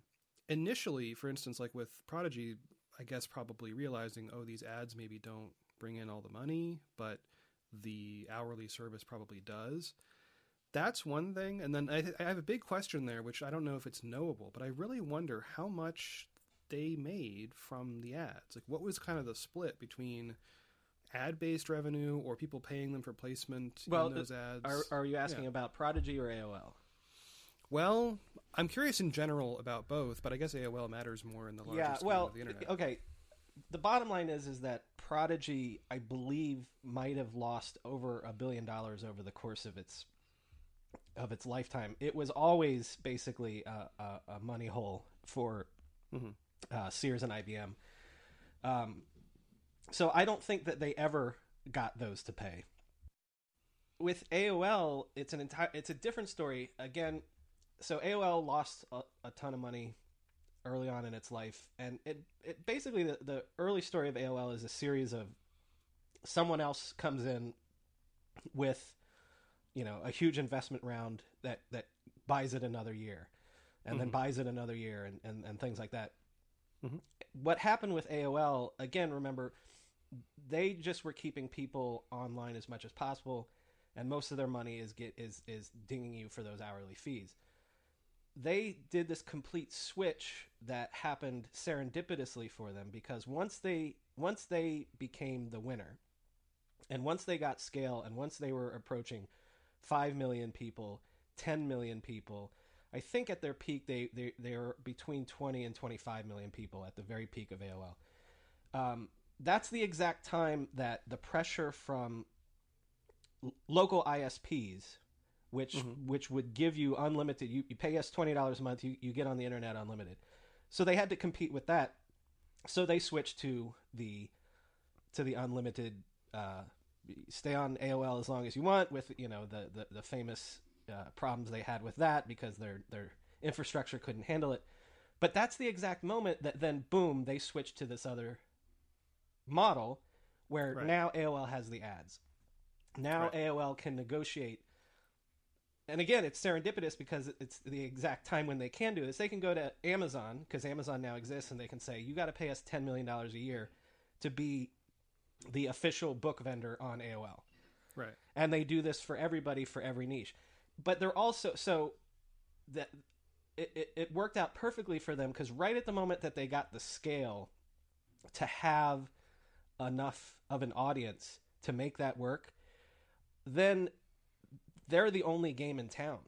initially for instance like with prodigy i guess probably realizing oh these ads maybe don't bring in all the money but the hourly service probably does. That's one thing. And then I, I have a big question there which i don't know if it's knowable but i really wonder how much they made from the ads. Like what was kind of the split between ad-based revenue or people paying them for placement well, in those ads are are you asking Yeah. about Prodigy or AOL? well, I'm curious in general about both, but I guess AOL matters more in the larger yeah. Well, of the internet. okay. The bottom line is is that Prodigy, I believe, might have lost over a billion dollars over the course of its of its lifetime. It was always basically a, a, a money hole for Mhm. uh, Sears and IBM. Um, so I don't think that they ever got those to pay. With AOL, it's an entire it's a different story. Again, so AOL lost a, a ton of money early on in its life, and it it basically the, the early story of AOL is a series of someone else comes in with you know a huge investment round that that buys it another year and then buys it another year and, and, and things like that Mhm. What happened with AOL again? Remember, they just were keeping people online as much as possible, and most of their money is get is is dinging you for those hourly fees. They did this complete switch that happened serendipitously for them because once they once they became the winner, and once they got scale, and once they were approaching five million people, ten million people. I think at their peak they they they were between twenty and twenty five million people at the very peak of AOL. Um, that's the exact time that the pressure from l- local ISPs, which which would give you unlimited, you, you pay us twenty dollars a month, you, you get on the internet unlimited. So they had to compete with that. So they switched to the to the unlimited uh, stay on AOL as long as you want with you know the the, the famous uh, problems they had with that because their their infrastructure couldn't handle it. But that's the exact moment that then boom they switched to this other model where Right. now AOL has the ads. Now Right. AOL can negotiate and again, it's serendipitous because it's the exact time when they can do this. They can go to Amazon because Amazon now exists, and they can say, "You got to pay us ten million dollars a year to be the official book vendor on AOL." Right. and they do this for everybody for every niche but they're also so that it, it, it worked out perfectly for them because right at the moment that they got the scale to have enough of an audience to make that work then they're the only game in town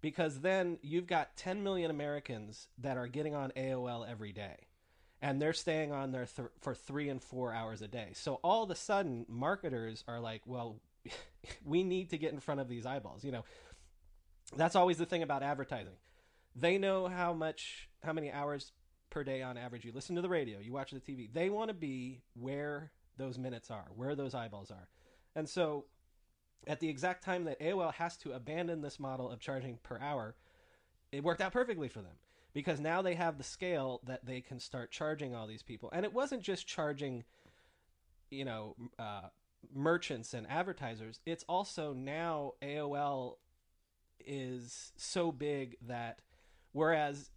because then you've got 10 million Americans that are getting on AOL every day and they're staying on there th- for three and four hours a day. So all of a sudden, marketers are like, well, we need to get in front of these eyeballs. You know, that's always the thing about advertising. They know how much, how many hours per day on average you listen to the radio, you watch the TV. They want to be where those minutes are, where those eyeballs are. And so at the exact time that AOL has to abandon this model of charging per hour, it worked out perfectly for them because now they have the scale that they can start charging all these people. And it wasn't just charging, you know, uh, merchants and advertisers. It's also now AOL is so big that whereas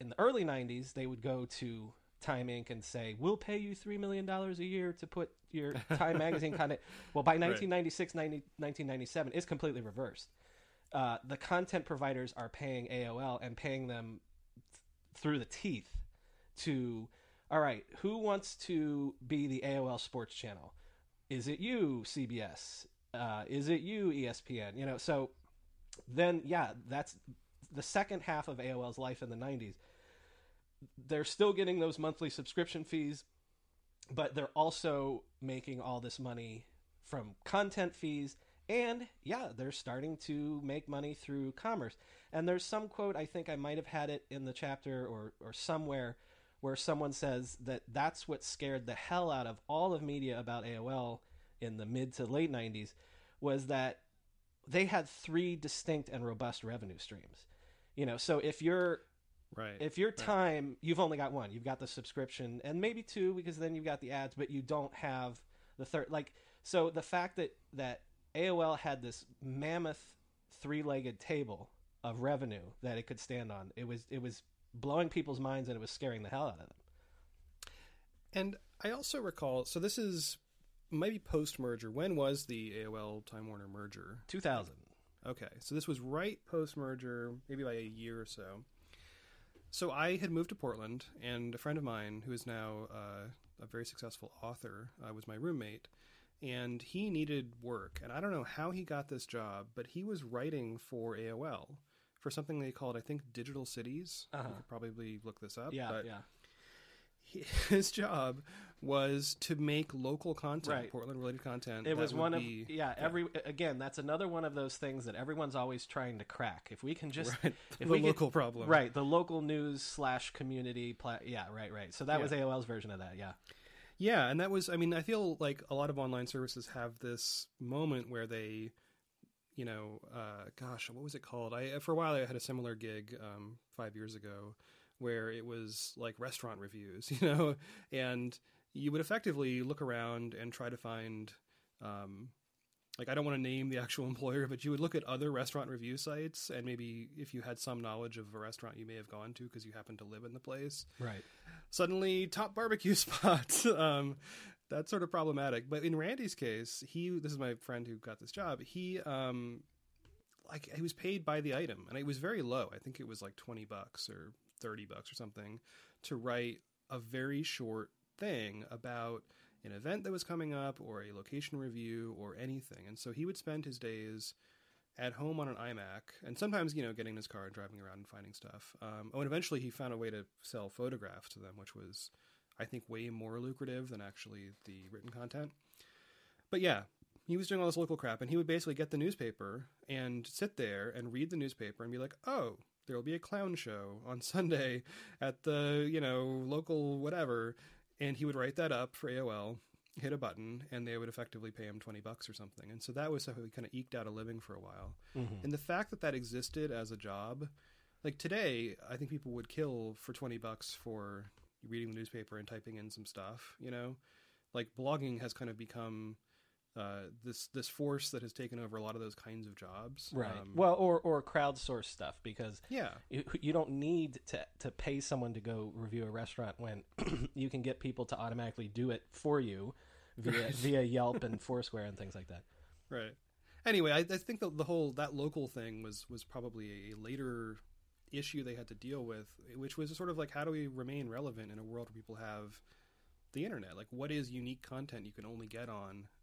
in the early 90s they would go to Time Inc. and say, "We'll pay you three million dollars a year to put your Time magazine content." Well, by 1996, 90, 1997, it's completely reversed. Uh, the content providers are paying AOL and paying them th- through the teeth to, all right, who wants to be the AOL Sports Channel? Is it you, CBS? Uh, is it you, ESPN? You know, so then yeah, that's the second half of AOL's life in the 90s they're still getting those monthly subscription fees, but they're also making all this money from content fees. And yeah, they're starting to make money through commerce. And there's some quote, I think I might have had it in the chapter or, or somewhere, where someone says that that's what scared the hell out of all of media about AOL in the mid to late 90s was that they had three distinct and robust revenue streams. You know, so if you're Right. if your time you've only got one you've got the subscription and maybe two because then you've got the ads but you don't have the third like so the fact that that aol had this mammoth three-legged table of revenue that it could stand on it was it was blowing people's minds and it was scaring the hell out of them And I also recall, so this is maybe post merger. When was the AOL Time Warner merger? 2000 Okay, so this was right post merger, maybe by a year or so. So I had moved to Portland, and a friend of mine, who is now uh, a very successful author, uh, was my roommate, and he needed work. And I don't know how he got this job, but he was writing for AOL for something they called, I think, Digital Cities. Uh-huh. You could probably look this up. yeah but yeah he- his job was to make local content, Right. Portland related content. it was one of be- yeah every again that's another one of those things that everyone's always trying to crack if we can just Right. if The we get- local problem. right the local news slash community pla- yeah right right so that Yeah. was aol's version of that yeah Yeah, and that was I mean, I feel like a lot of online services have this moment where they you know, uh, gosh, what was it called? I for a while I had a similar gig um, five years ago where it was like restaurant reviews, you know, and you would effectively look around and try to find um, like I don't want to name the actual employer, but you would look at other restaurant review sites and maybe if you had some knowledge of a restaurant you may have gone to because you happen to live in the place, Right. suddenly top barbecue spot. um, that's sort of problematic. But in Randy's case, he this is my friend who got this job. He um, like he was paid by the item, and it was very low. I think it was like twenty bucks or thirty bucks or something to write a very short thing about an event that was coming up or a location review or anything. And so he would spend his days at home on an iMac, and sometimes you know getting in his car and driving around and finding stuff. Um, oh, and eventually he found a way to sell photographs to them, which was, I think, way more lucrative than actually the written content. But yeah, he was doing all this local crap, and he would basically get the newspaper and sit there and read the newspaper and be like, "Oh, there will be a clown show on Sunday at the you know local whatever," and he would write that up for AOL hit a button and they would effectively pay him 20 bucks or something. And so that was how he kind of eked out a living for a while. Mm-hmm. And the fact that that existed as a job, like today, I think people would kill for 20 bucks for reading the newspaper and typing in some stuff, you know? Like blogging has kind of become uh, this this force that has taken over a lot of those kinds of jobs. Right. Um, well, or or crowdsource stuff because yeah. you, you don't need to to pay someone to go review a restaurant when you can get people to automatically do it for you via via Yelp and Foursquare and things like that. Right. Anyway, I, I think the, the whole that local thing was was probably a later issue they had to deal with, which was sort of like how do we remain relevant in a world where people have the internet? Like, what is unique content you can only get on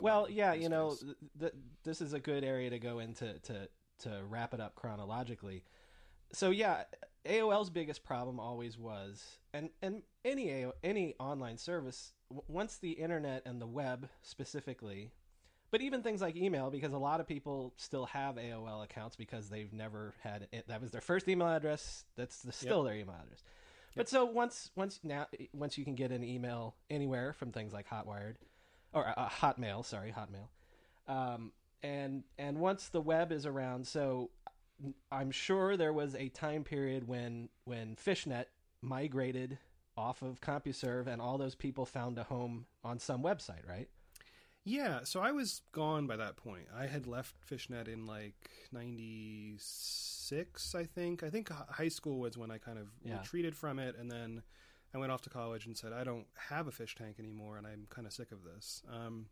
Well, yeah, you know, th- th- this is a good area to go into to to wrap it up chronologically. So yeah, AOL's biggest problem always was, and and any AO, any online service, w- once the internet and the web specifically, but even things like email, because a lot of people still have AOL accounts because they've never had it. That was their first email address. That's the, still their email address. But so once once now once you can get an email anywhere from things like Hotwired or uh, Hotmail, sorry, Hotmail. Um, and and once the web is around, so I'm sure there was a time period when when Fishnet migrated off of CompuServe, and all those people found a home on some website, right? Yeah, so I was gone by that point. I had left Fishnet in like '96, I think. I think high school was when I kind of Yeah. retreated from it, and then I went off to college and said I don't have a fish tank anymore, and I'm kind of sick of this. Um,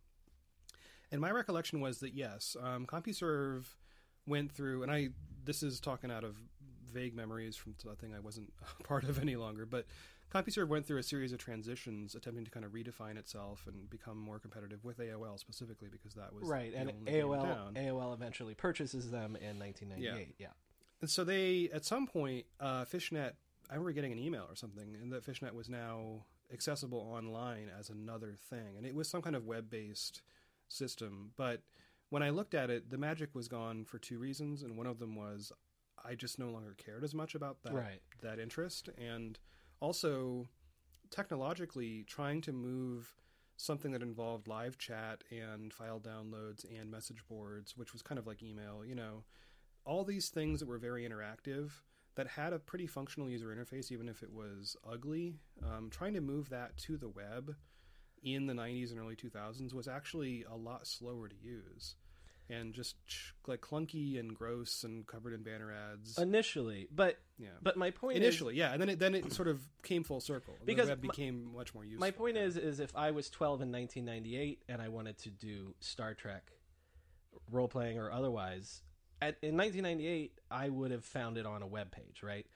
and my recollection was that yes, um, CompuServe went through, and I this is talking out of vague memories from something I wasn't a part of any longer, but CompuServe went through a series of transitions, attempting to kind of redefine itself and become more competitive with AOL specifically, because that was Right, and AOL. AOL eventually purchases them in 1998. Yeah. And so they, at some point, uh, Fishnet. I remember getting an email or something, and that Fishnet was now accessible online as another thing, and it was some kind of web-based system. But when I looked at it, the magic was gone for two reasons, and one of them was I just no longer cared as much about that Right. that interest, and also technologically trying to move something that involved live chat and file downloads and message boards, which was kind of like email, you know, all these things that were very interactive that had a pretty functional user interface, even if it was ugly. Um, trying to move that to the web in the 90s and early 2000s was actually a lot slower to use and just like clunky and gross and covered in banner ads. Initially, but yeah. but my point is- initially, yeah, and then it then it sort of came full circle. Because the web my- became much more useful. My point is, is if I was 12 in 1998 and I wanted to do Star Trek, role playing or otherwise. At, in 1998, I would have found it on a web page, right?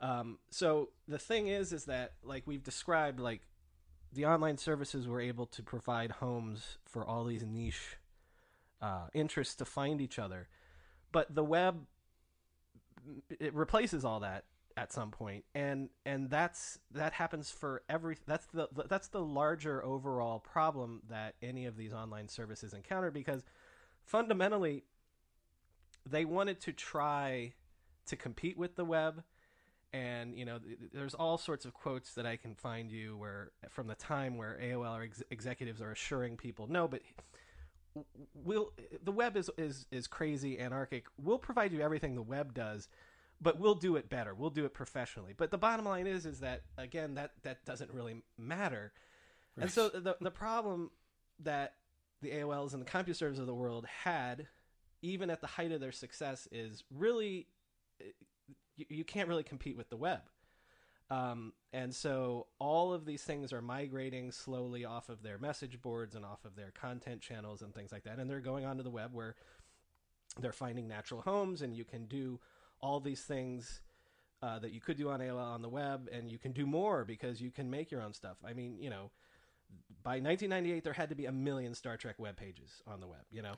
Um, so the thing is, is that like we've described, like the online services were able to provide homes for all these niche uh, interests to find each other, but the web it replaces all that at some point and and that's that happens for every that's the that's the larger overall problem that any of these online services encounter because fundamentally they wanted to try to compete with the web and you know there's all sorts of quotes that I can find you where from the time where AOL ex- executives are assuring people no but we'll the web is is is crazy anarchic. We'll provide you everything the web does but we'll do it better. We'll do it professionally. But the bottom line is is that again that that doesn't really matter. Right. and so the the problem that the AOLs and the CompuServes of the world had even at the height of their success is really you, you can't really compete with the web um, and so all of these things are migrating slowly off of their message boards and off of their content channels and things like that. And they're going onto the web where they're finding natural homes and you can do all these things uh, that you could do on AOL on the web and you can do more because you can make your own stuff. I mean, you know, by 1998, there had to be a million Star Trek web pages on the web, you know?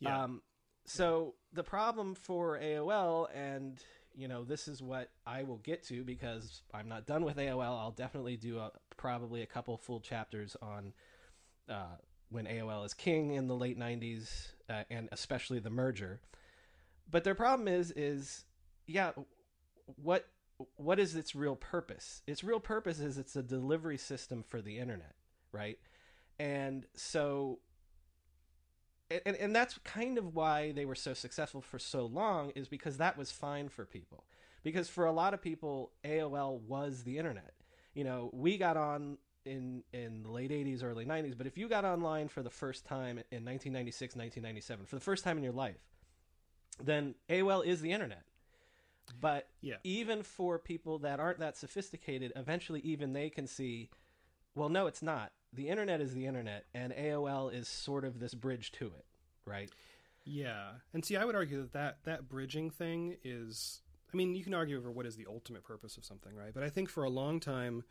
Yeah. Um, so the problem for AOL and you know, this is what I will get to because I'm not done with AOL. I'll definitely do a, probably a couple full chapters on uh, when AOL is king in the late 90s uh, and especially the merger. But their problem is, is yeah, what what is its real purpose? Its real purpose is it's a delivery system for the internet, right? And so and, and that's kind of why they were so successful for so long is because that was fine for people. Because for a lot of people aol was the internet. You know we got on in in the late 80s early 90s but if you got online for the first time in 1996 1997 for the first time in your life then aol is the internet. But yeah. even for people that aren't that sophisticated eventually even they can see well no it's not the internet is the internet, and AOL is sort of this bridge to it, right? Yeah, and see, I would argue that that, that bridging thing is. I mean, you can argue over what is the ultimate purpose of something, right? But I think for a long time,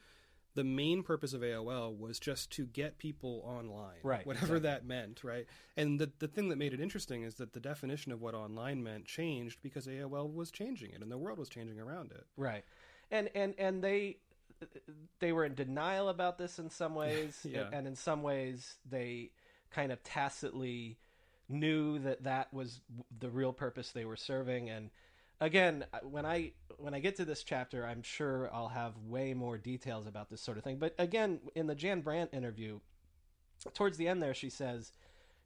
the main purpose of AOL was just to get people online, right? Whatever exactly. that meant, right? And the the thing that made it interesting is that the definition of what online meant changed because AOL was changing it, and the world was changing around it, right? And and and they they were in denial about this in some ways, yeah. and in some ways they kind of tacitly knew that that was the real purpose they were serving. And again, when I when I get to this chapter, I'm sure I'll have way more details about this sort of thing. But again, in the Jan Brandt interview, towards the end there, she says,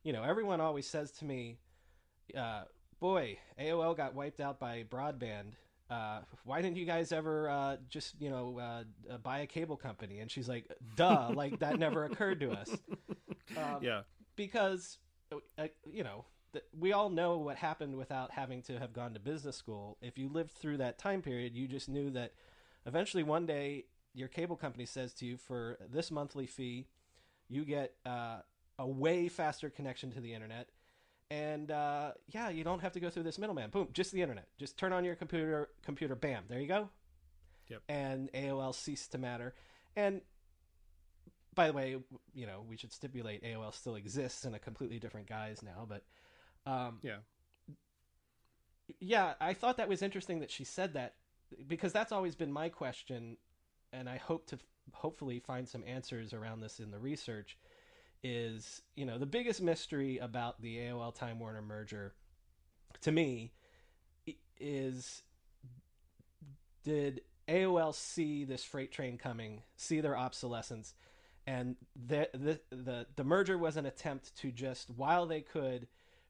you know, everyone always says to me, uh, "Boy, AOL got wiped out by broadband." Uh, why didn't you guys ever uh, just you know uh, uh buy a cable company? And she's like duh like that never occurred to us. Um, yeah. because uh, you know th- we all know what happened without having to have gone to business school. If you lived through that time period you just knew that eventually one day your cable company says to you for this monthly fee you get uh, a way faster connection to the internet and uh, yeah, you don't have to go through this middleman. Boom, just the internet. Just turn on your computer. Computer, bam, there you go. Yep. And AOL ceased to matter. And by the way, you know we should stipulate AOL still exists in a completely different guise now. But um, yeah, yeah, I thought that was interesting that she said that because that's always been my question, and I hope to hopefully find some answers around this in the research is you know the biggest mystery about the AOL Time Warner merger to me is did AOL see this freight train coming, see their obsolescence, and the the the, the merger was an attempt to just while they could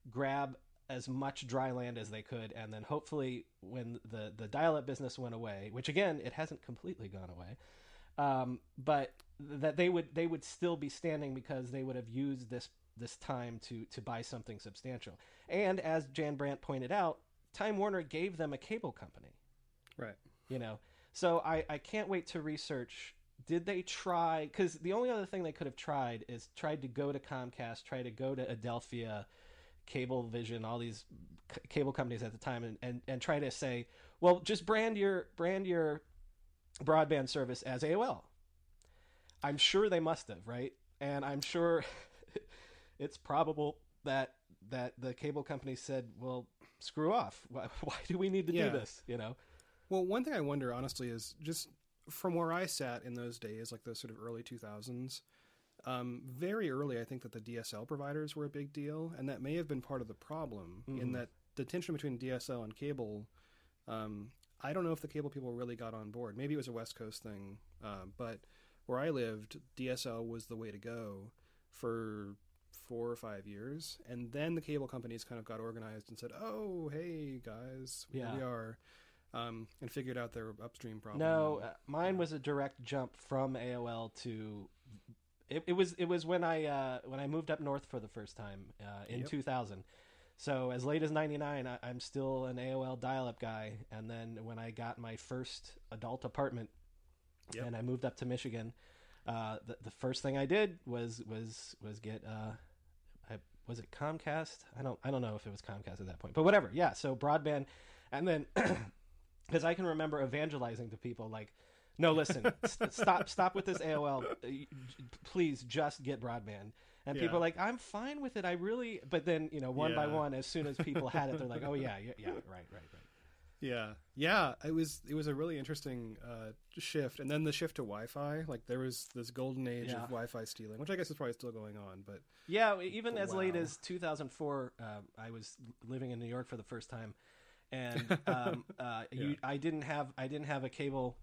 grab as much dry land as they could and then hopefully when the the dial-up business went away which again it hasn't completely gone away um, but that they would they would still be standing because they would have used this this time to to buy something substantial. And as Jan Brandt pointed out, Time Warner gave them a cable company. Right. You know. So I I can't wait to research did they try cuz the only other thing they could have tried is tried to go to Comcast, try to go to Adelphia, Cablevision, all these c- cable companies at the time, and, and and try to say, well, just brand your brand your broadband service as AOL. I'm sure they must have, right? And I'm sure it's probable that that the cable company said, "Well, screw off. Why, why do we need to Yeah. do this?" You know? Well, one thing I wonder, honestly, is just from where I sat in those days, like those sort of early 2000s, um, very early, I think that the DSL providers were a big deal, and that may have been part of the problem in Mhm. that the tension between DSL and cable. Um, I don't know if the cable people really got on board. Maybe it was a West Coast thing, uh, but where I lived, DSL was the way to go for four or five years, and then the cable companies kind of got organized and said, "Oh, hey guys, here Yeah. we are." um, and figured out their upstream problem. No, uh, mine was a direct jump from AOL to. It, it was it was when I uh, when I moved up north for the first time uh, in Yep. 2000. So as late as '99, I, I'm still an AOL dial-up guy. And then when I got my first adult apartment, Yep. and I moved up to Michigan, uh, the, the first thing I did was was was get uh, I, was it Comcast? I don't I don't know if it was Comcast at that point, but whatever. Yeah, so broadband, and then because I can remember evangelizing to people like, no, listen, st- stop stop with this AOL, Uh, please just get broadband. And Yeah. people are like, I'm fine with it. I really, but then you know, one by one, as soon as people had it, they're like, oh yeah, yeah, yeah, right, right, right. Yeah, yeah. It was it was a really interesting uh, shift, and then the shift to Wi-Fi. Like there was this golden age Yeah. of Wi-Fi stealing, which I guess is probably still going on. But Yeah, even as late as 2004, uh, I was living in New York for the first time, and um, uh, you, I didn't have I didn't have a cable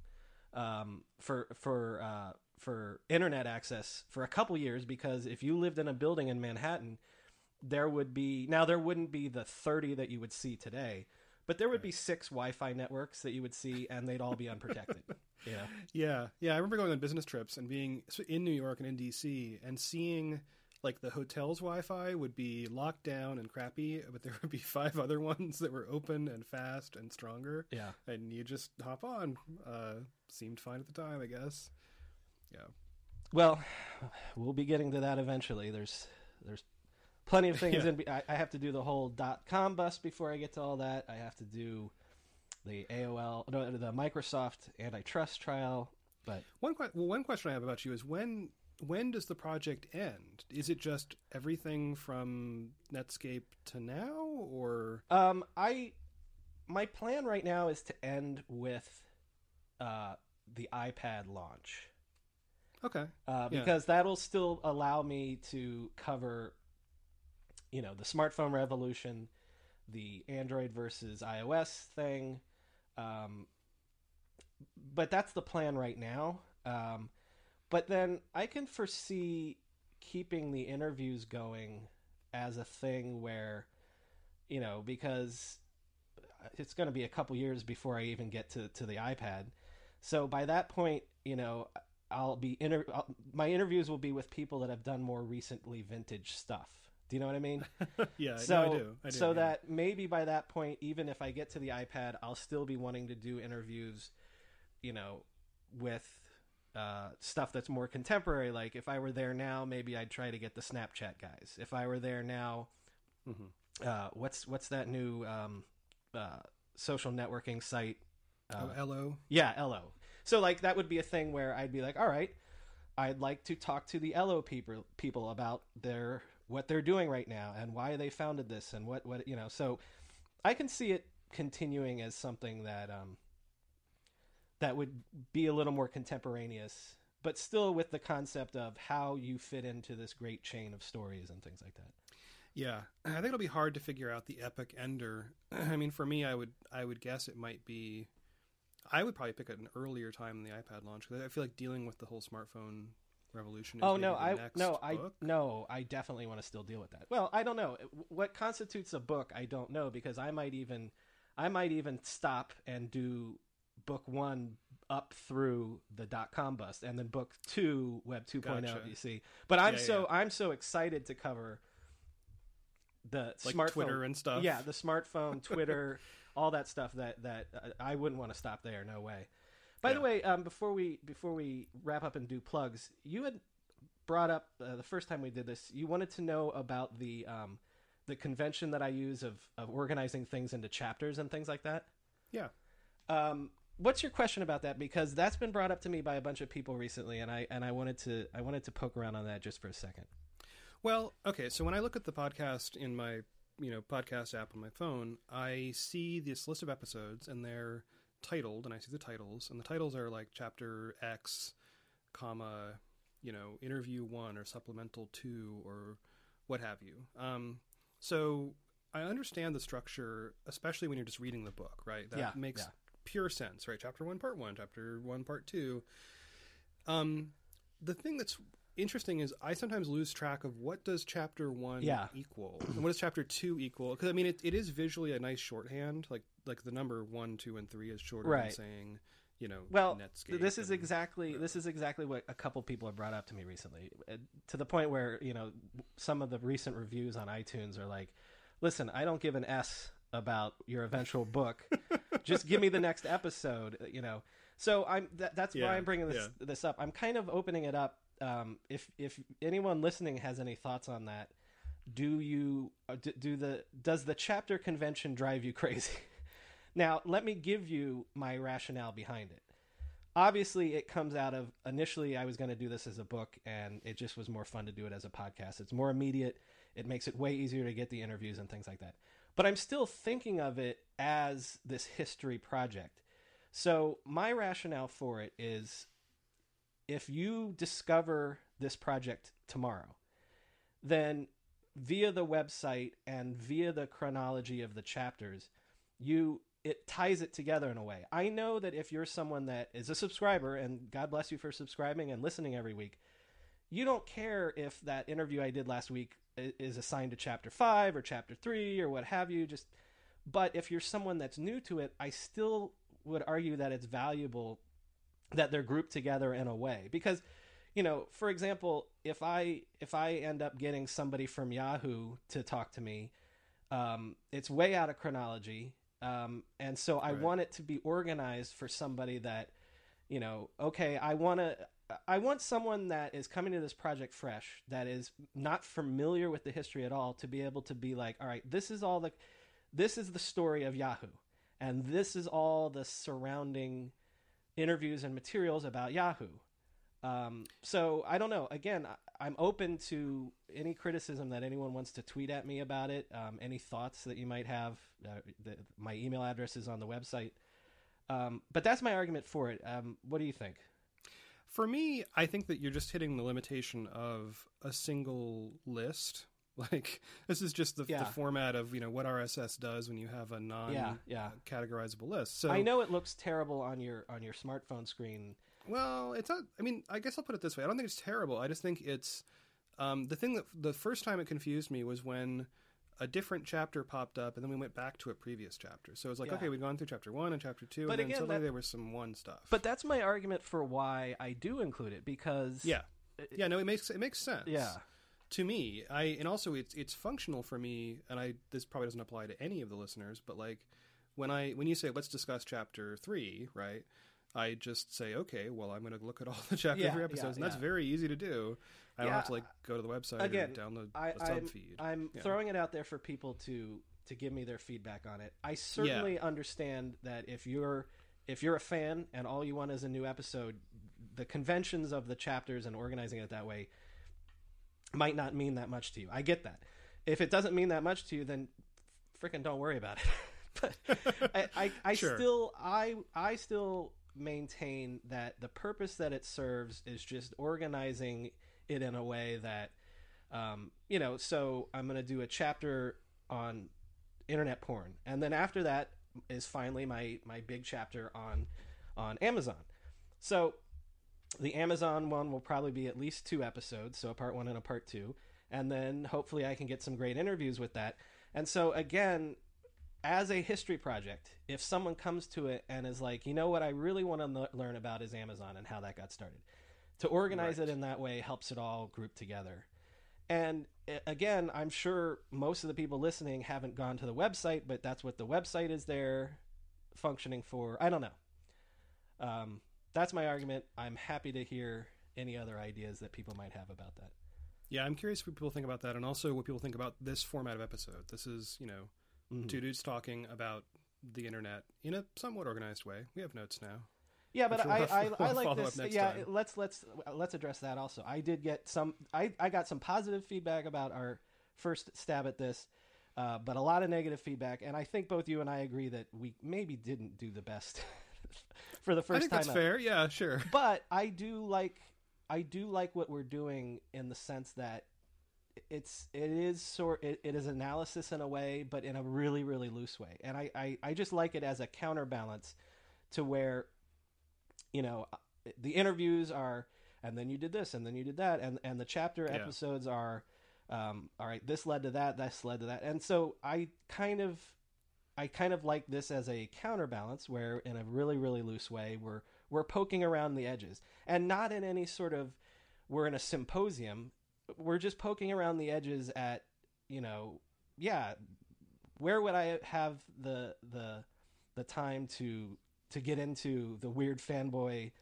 um, for for uh, for internet access for a couple years because if you lived in a building in Manhattan, there would be now there wouldn't be the 30 that you would see today, but there would be six Wi-Fi networks that you would see, and they'd all be unprotected. you know. yeah, yeah. I remember going on business trips and being in New York and in DC and seeing like the hotel's Wi-Fi would be locked down and crappy, but there would be five other ones that were open and fast and stronger. Yeah. and you just hop on. Uh, seemed fine at the time, I guess. Yeah. Well, we'll be getting to that eventually. There's there's plenty of things Yeah. in. I, I have to do the whole dot com bust before I get to all that. I have to do the AOL, no, the Microsoft antitrust trial. But One well, one question I have about you is when when does the project end? Is it just everything from Netscape to now, or um, I my plan right now is to end with uh, the iPad launch. Okay? uh, Yeah. because that'll still allow me to cover, you know, the smartphone revolution, the Android versus iOS thing. Um, but that's the plan right now. Um, but then I can foresee keeping the interviews going as a thing where, you know, because it's going to be a couple years before I even get to, to the iPad. So by that point, you know, I'll be inter- I'll, my interviews will be with people that have done more recently vintage stuff. Do you know what I mean? yeah, so no, I do. I do so yeah. that maybe by that point, even if I get to the iPad, I'll still be wanting to do interviews, you know, with uh, stuff that's more contemporary. Like if I were there now, maybe I'd try to get the Snapchat guys. If I were there now, Mhm. uh, what's what's that new um, uh, social networking site? Uh, oh, Ello. yeah, Ello. So like that would be a thing where I'd be like, all right, I'd like to talk to the Ello people people about their what they're doing right now and why they founded this and what what you know. So I can see it continuing as something that um that would be a little more contemporaneous, but still with the concept of how you fit into this great chain of stories and things like that. Yeah, I think it'll be hard to figure out the epic ender. I mean, for me, I would I would guess it might be. I would probably pick an earlier time than the iPad launch because I feel like dealing with the whole smartphone revolution. Is Oh no, I next no, I no, I definitely want to still deal with that. Well, I don't know what constitutes a book. I don't know because I might even, I might even stop and do book one up through the dot com bust, and then book two Web 2.0. Gotcha. You see, but I'm Yeah, so yeah. I'm so excited to cover the Like smartphone Twitter and stuff. Yeah, the smartphone, Twitter, all that stuff. That that uh, I wouldn't want to stop there. No way. By the way, um, before we before we wrap up and do plugs, you had brought up uh, the first time we did this. You wanted to know about the um, the convention that I use of of organizing things into chapters and things like that. Yeah. Um, what's your question about that? Because that's been brought up to me by a bunch of people recently, and I and I wanted to I wanted to poke around on that just for a second. Well, okay, so when I look at the podcast in my you know podcast app on my phone, I see this list of episodes and they're titled, and I see the titles, and the titles are like chapter X, comma, you know, interview one or supplemental two or what have you. Um, so I understand the structure, especially when you're just reading the book, right? That Yeah, makes yeah. pure sense, right? Chapter one, part one, chapter one, part two. Um, the thing that's interesting is I sometimes lose track of what does chapter one Yeah. equal and what does chapter two equal because I mean it, it is visually a nice shorthand like like the number one two and three is shorter than saying you know Well, Netscape this is and- exactly this is exactly what a couple people have brought up to me recently, uh, to the point where you know some of the recent reviews on iTunes are like, "Listen, I don't give an s about your eventual book. Just give me the next episode." uh, You know, so I'm that, that's Yeah, why I'm bringing this yeah. this up. I'm kind of opening it up. Um, if if anyone listening has any thoughts on that, do you uh, do, do the does the chapter convention drive you crazy? Now, let me give you my rationale behind it. Obviously, it comes out of initially I was going to do this as a book, and it just was more fun to do it as a podcast. It's more immediate, it makes it way easier to get the interviews and things like that. But I'm still thinking of it as this history project. So, my rationale for it is if you discover this project tomorrow, then via the website and via the chronology of the chapters, you it ties it together in a way. I know that if you're someone that is a subscriber and God bless you for subscribing and listening every week, you don't care if that interview I did last week is assigned to chapter 5 or chapter 3 or what have you just but if you're someone that's new to it, I still would argue that it's valuable that they're grouped together in a way because you know for example if i if i end up getting somebody from yahoo to talk to me um, it's way out of chronology um, and so i Right. want it to be organized for somebody that you know okay i want to i want someone that is coming to this project fresh that is not familiar with the history at all to be able to be like all right this is all the this is the story of yahoo and this is all the surrounding interviews and materials about Yahoo. Um, so I don't know. Again, I, I'm open to any criticism that anyone wants to tweet at me about it. Um, any thoughts that you might have. Uh, the, my email address is on the website. Um, but that's my argument for it. Um, what do you think? For me, I think that you're just hitting the limitation of a single list. Like this is just the, Yeah. the format of you know what RSS does when you have a non Yeah, yeah. categorizable list. So I know it looks terrible on your on your smartphone screen. Well, it's not. I mean, I guess I'll put it this way. I don't think it's terrible. I just think it's um, the thing that the first time it confused me was when a different chapter popped up, and then we went back to a previous chapter. So it was like, Yeah. okay, we'd gone through chapter one and chapter two, But and then again, suddenly that- there was some one stuff. But that's my argument for why I do include it because yeah, yeah, no, it makes it makes sense. Yeah. To me, I and also it's it's functional for me, and I this probably doesn't apply to any of the listeners, but like when I when you say let's discuss chapter three, right? I just say, okay, well, I'm going to look at all the chapter Yeah, three yeah, episodes, and that's yeah. very easy to do. I don't have to like go to the website again, or download I, a I'm, sub feed. I'm Yeah. throwing it out there for people to to give me their feedback on it. I certainly understand that if you're if you're a fan and all you want is a new episode, the conventions of the chapters and organizing it that way might not mean that much to you. I get that. If it doesn't mean that much to you, then freaking don't worry about it. but I, I, I Sure. still I I still maintain that the purpose that it serves is just organizing it in a way that um, you know so i'm going to do a chapter on internet porn and then after that is finally my my big chapter on on amazon so the amazon one will probably be at least two episodes so a part one and a part two and then hopefully i can get some great interviews with that and so again as a history project, if someone comes to it and is like, you know what, I really want to learn about is Amazon and how that got started, to organize Right. it in that way helps it all group together. And again, I'm sure most of the people listening haven't gone to the website, but that's what the website is there functioning for. I don't know. Um, that's my argument. I'm happy to hear any other ideas that people might have about that. Yeah, I'm curious what people think about that, and also what people think about this format of episode. This is, you know, Mhm. two dudes talking about the internet in a somewhat organized way. We have notes now. Yeah, but I, I, I like this. Yeah, time. let's let's let's address that also. I did get some. I I got some positive feedback about our first stab at this, uh, but a lot of negative feedback. And I think both you and I agree that we maybe didn't do the best for the first I think time. that's out. fair. Yeah, sure. But I do like I do like what we're doing in the sense that it's it is sort it, it is analysis in a way, but in a really really loose way, and I, I I just like it as a counterbalance to where you know the interviews are and then you did this and then you did that and and the chapter Yeah. episodes are um, all right this led to that this led to that and so i kind of i kind of like this as a counterbalance where in a really really loose way we're we're poking around the edges. And not in any sort of we're in a symposium. We're just poking around the edges at you know yeah where would i have the the the time to to get into the weird fanboy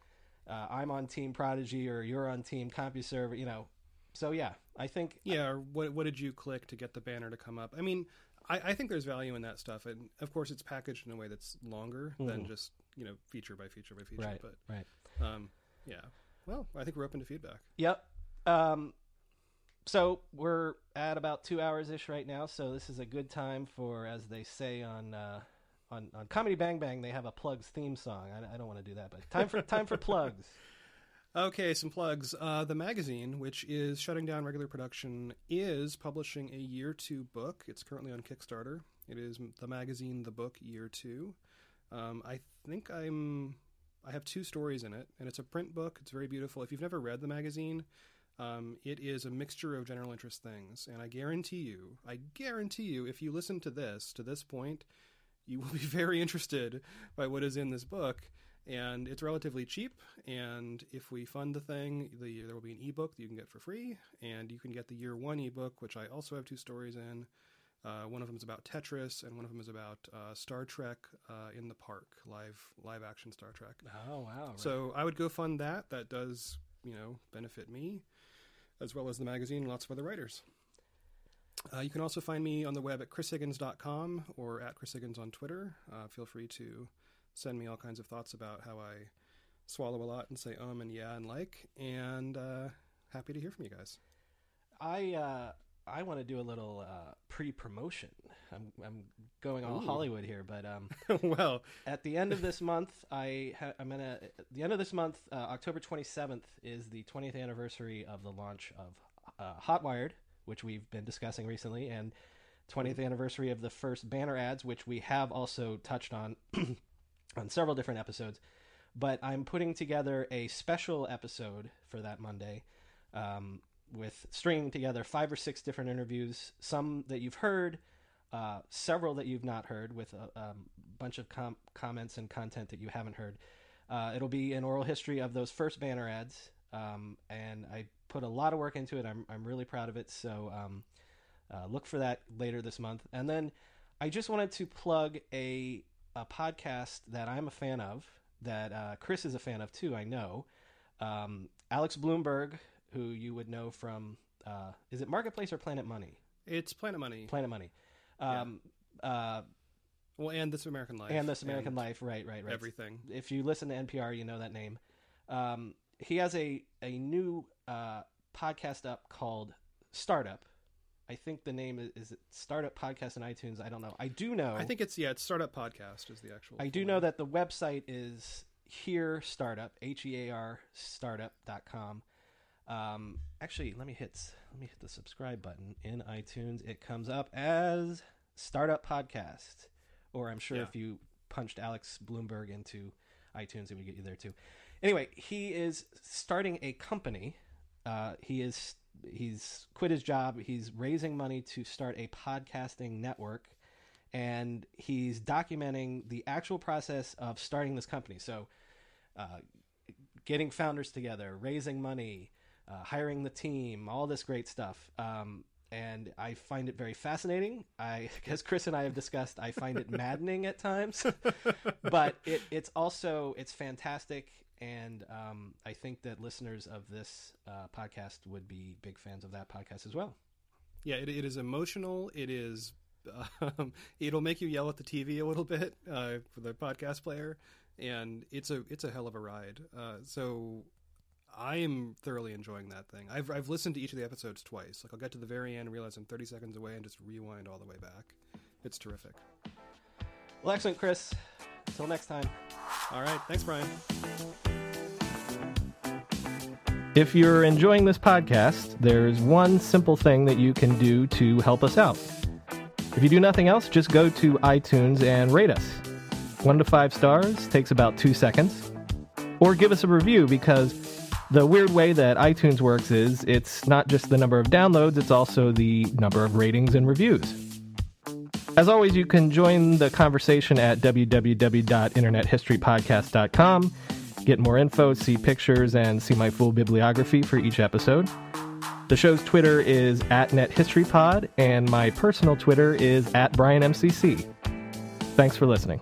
uh, i'm on team prodigy or you're on team compuserve you know? So yeah i think Yeah, or what what did you click to get the banner to come up? I mean, I, I think there's value in that stuff, and of course, it's packaged in a way that's longer than Mhm. just you know feature by feature by feature. Right, But right. um, yeah. Well, I think we're open to feedback. Yep. Um, so we're at about two hours ish right now. So this is a good time for, as they say on uh, on on Comedy Bang Bang, they have a plugs theme song. I, I don't want to do that, but time for time for plugs. Okay, some plugs. Uh, the magazine, which is shutting down regular production, is publishing a year two book. It's currently on Kickstarter. It is the magazine, the book, year two. Um, I think I'm. I have two stories in it, and it's a print book. It's very beautiful. If you've never read the magazine, um, it is a mixture of general interest things, and I guarantee you, I guarantee you, if you listen to this to this point, you will be very interested by what is in this book and it's relatively cheap. And if we fund the thing, the, there will be an ebook that you can get for free, and you can get the year one ebook, which I also have two stories in. Uh, one of them is about Tetris, and one of them is about uh, Star Trek uh, in the Park, live live action Star Trek. Oh wow! So I would go fund that. That does you know benefit me, as well as the magazine and lots of other writers. Uh, you can also find me on the web at chrishiggins.com or at chrishiggins on Twitter. Uh, feel free to send me all kinds of thoughts about how I swallow a lot and say um and yeah and like, and uh, happy to hear from you guys. I uh, I want to do a little uh, pre-promotion. I'm I'm going all Ooh. Hollywood here, but um, well, at the end of this month, I ha- I'm gonna at the end of this month, uh, October 27th is the 20th anniversary of the launch of uh, Hotwired, which we've been discussing recently, and 20th anniversary of the first banner ads, which we have also touched on on several different episodes. But I'm putting together a special episode for that Monday. Um, with stringing together five or six different interviews, some that you've heard, uh, several that you've not heard, with a um, bunch of com- comments and content that you haven't heard. Uh, it'll be an oral history of those first banner ads, um, and I put a lot of work into it. I'm I'm really proud of it. So um, uh, look for that later this month. And then I just wanted to plug a a podcast that I'm a fan of, that uh, Chris is a fan of too. I know um, Alex Blumberg, who you would know from uh, is it Marketplace or Planet Money? it's Planet Money. Planet Money. Um, uh, well, and This American Life. and This American and Life, right, right, right. Everything. If you listen to NPR, you know that name. Um, he has a a new uh, podcast up called Startup. I think the name is, is it Startup Podcast in iTunes. I don't know. I do know. I think it's yeah, it's Startup Podcast is the actual. I do know name. that the website is here startup h e a r startup.com. Um, actually, let me hit let me hit the subscribe button in iTunes. It comes up as Startup Podcast, or I'm sure Yeah. if you punched Alex Blumberg into iTunes, it would get you there too. Anyway, he is starting a company. Uh, he is he's quit his job. He's raising money to start a podcasting network, and he's documenting the actual process of starting this company. So, uh, getting founders together, raising money, uh, hiring the team, all this great stuff. Um, and I find it very fascinating. I, as Chris and I have discussed, I find it maddening at times, but it, it's also it's fantastic, and um, I think that listeners of this uh, podcast would be big fans of that podcast as well. Yeah, it, it is emotional. It is. Um, it'll make you yell at the TV a little bit uh, for the podcast player, and it's a it's a hell of a ride. Uh, so I am thoroughly enjoying that thing. I've I've listened to each of the episodes twice. Like I'll get to the very end and realize I'm 30 seconds away and just rewind all the way back. It's terrific. Well, excellent, Chris. Until next time. All right, thanks, Brian. If you're enjoying this podcast, there's one simple thing that you can do to help us out. If you do nothing else, just go to iTunes and rate us. One to five stars takes about two seconds. Or give us a review because the weird way that iTunes works is it's not just the number of downloads, it's also the number of ratings and reviews. As always, you can join the conversation at www.internethistorypodcast.com, get more info, see pictures, and see my full bibliography for each episode. The show's Twitter is at NetHistoryPod, and my personal Twitter is at BrianMCC. Thanks for listening.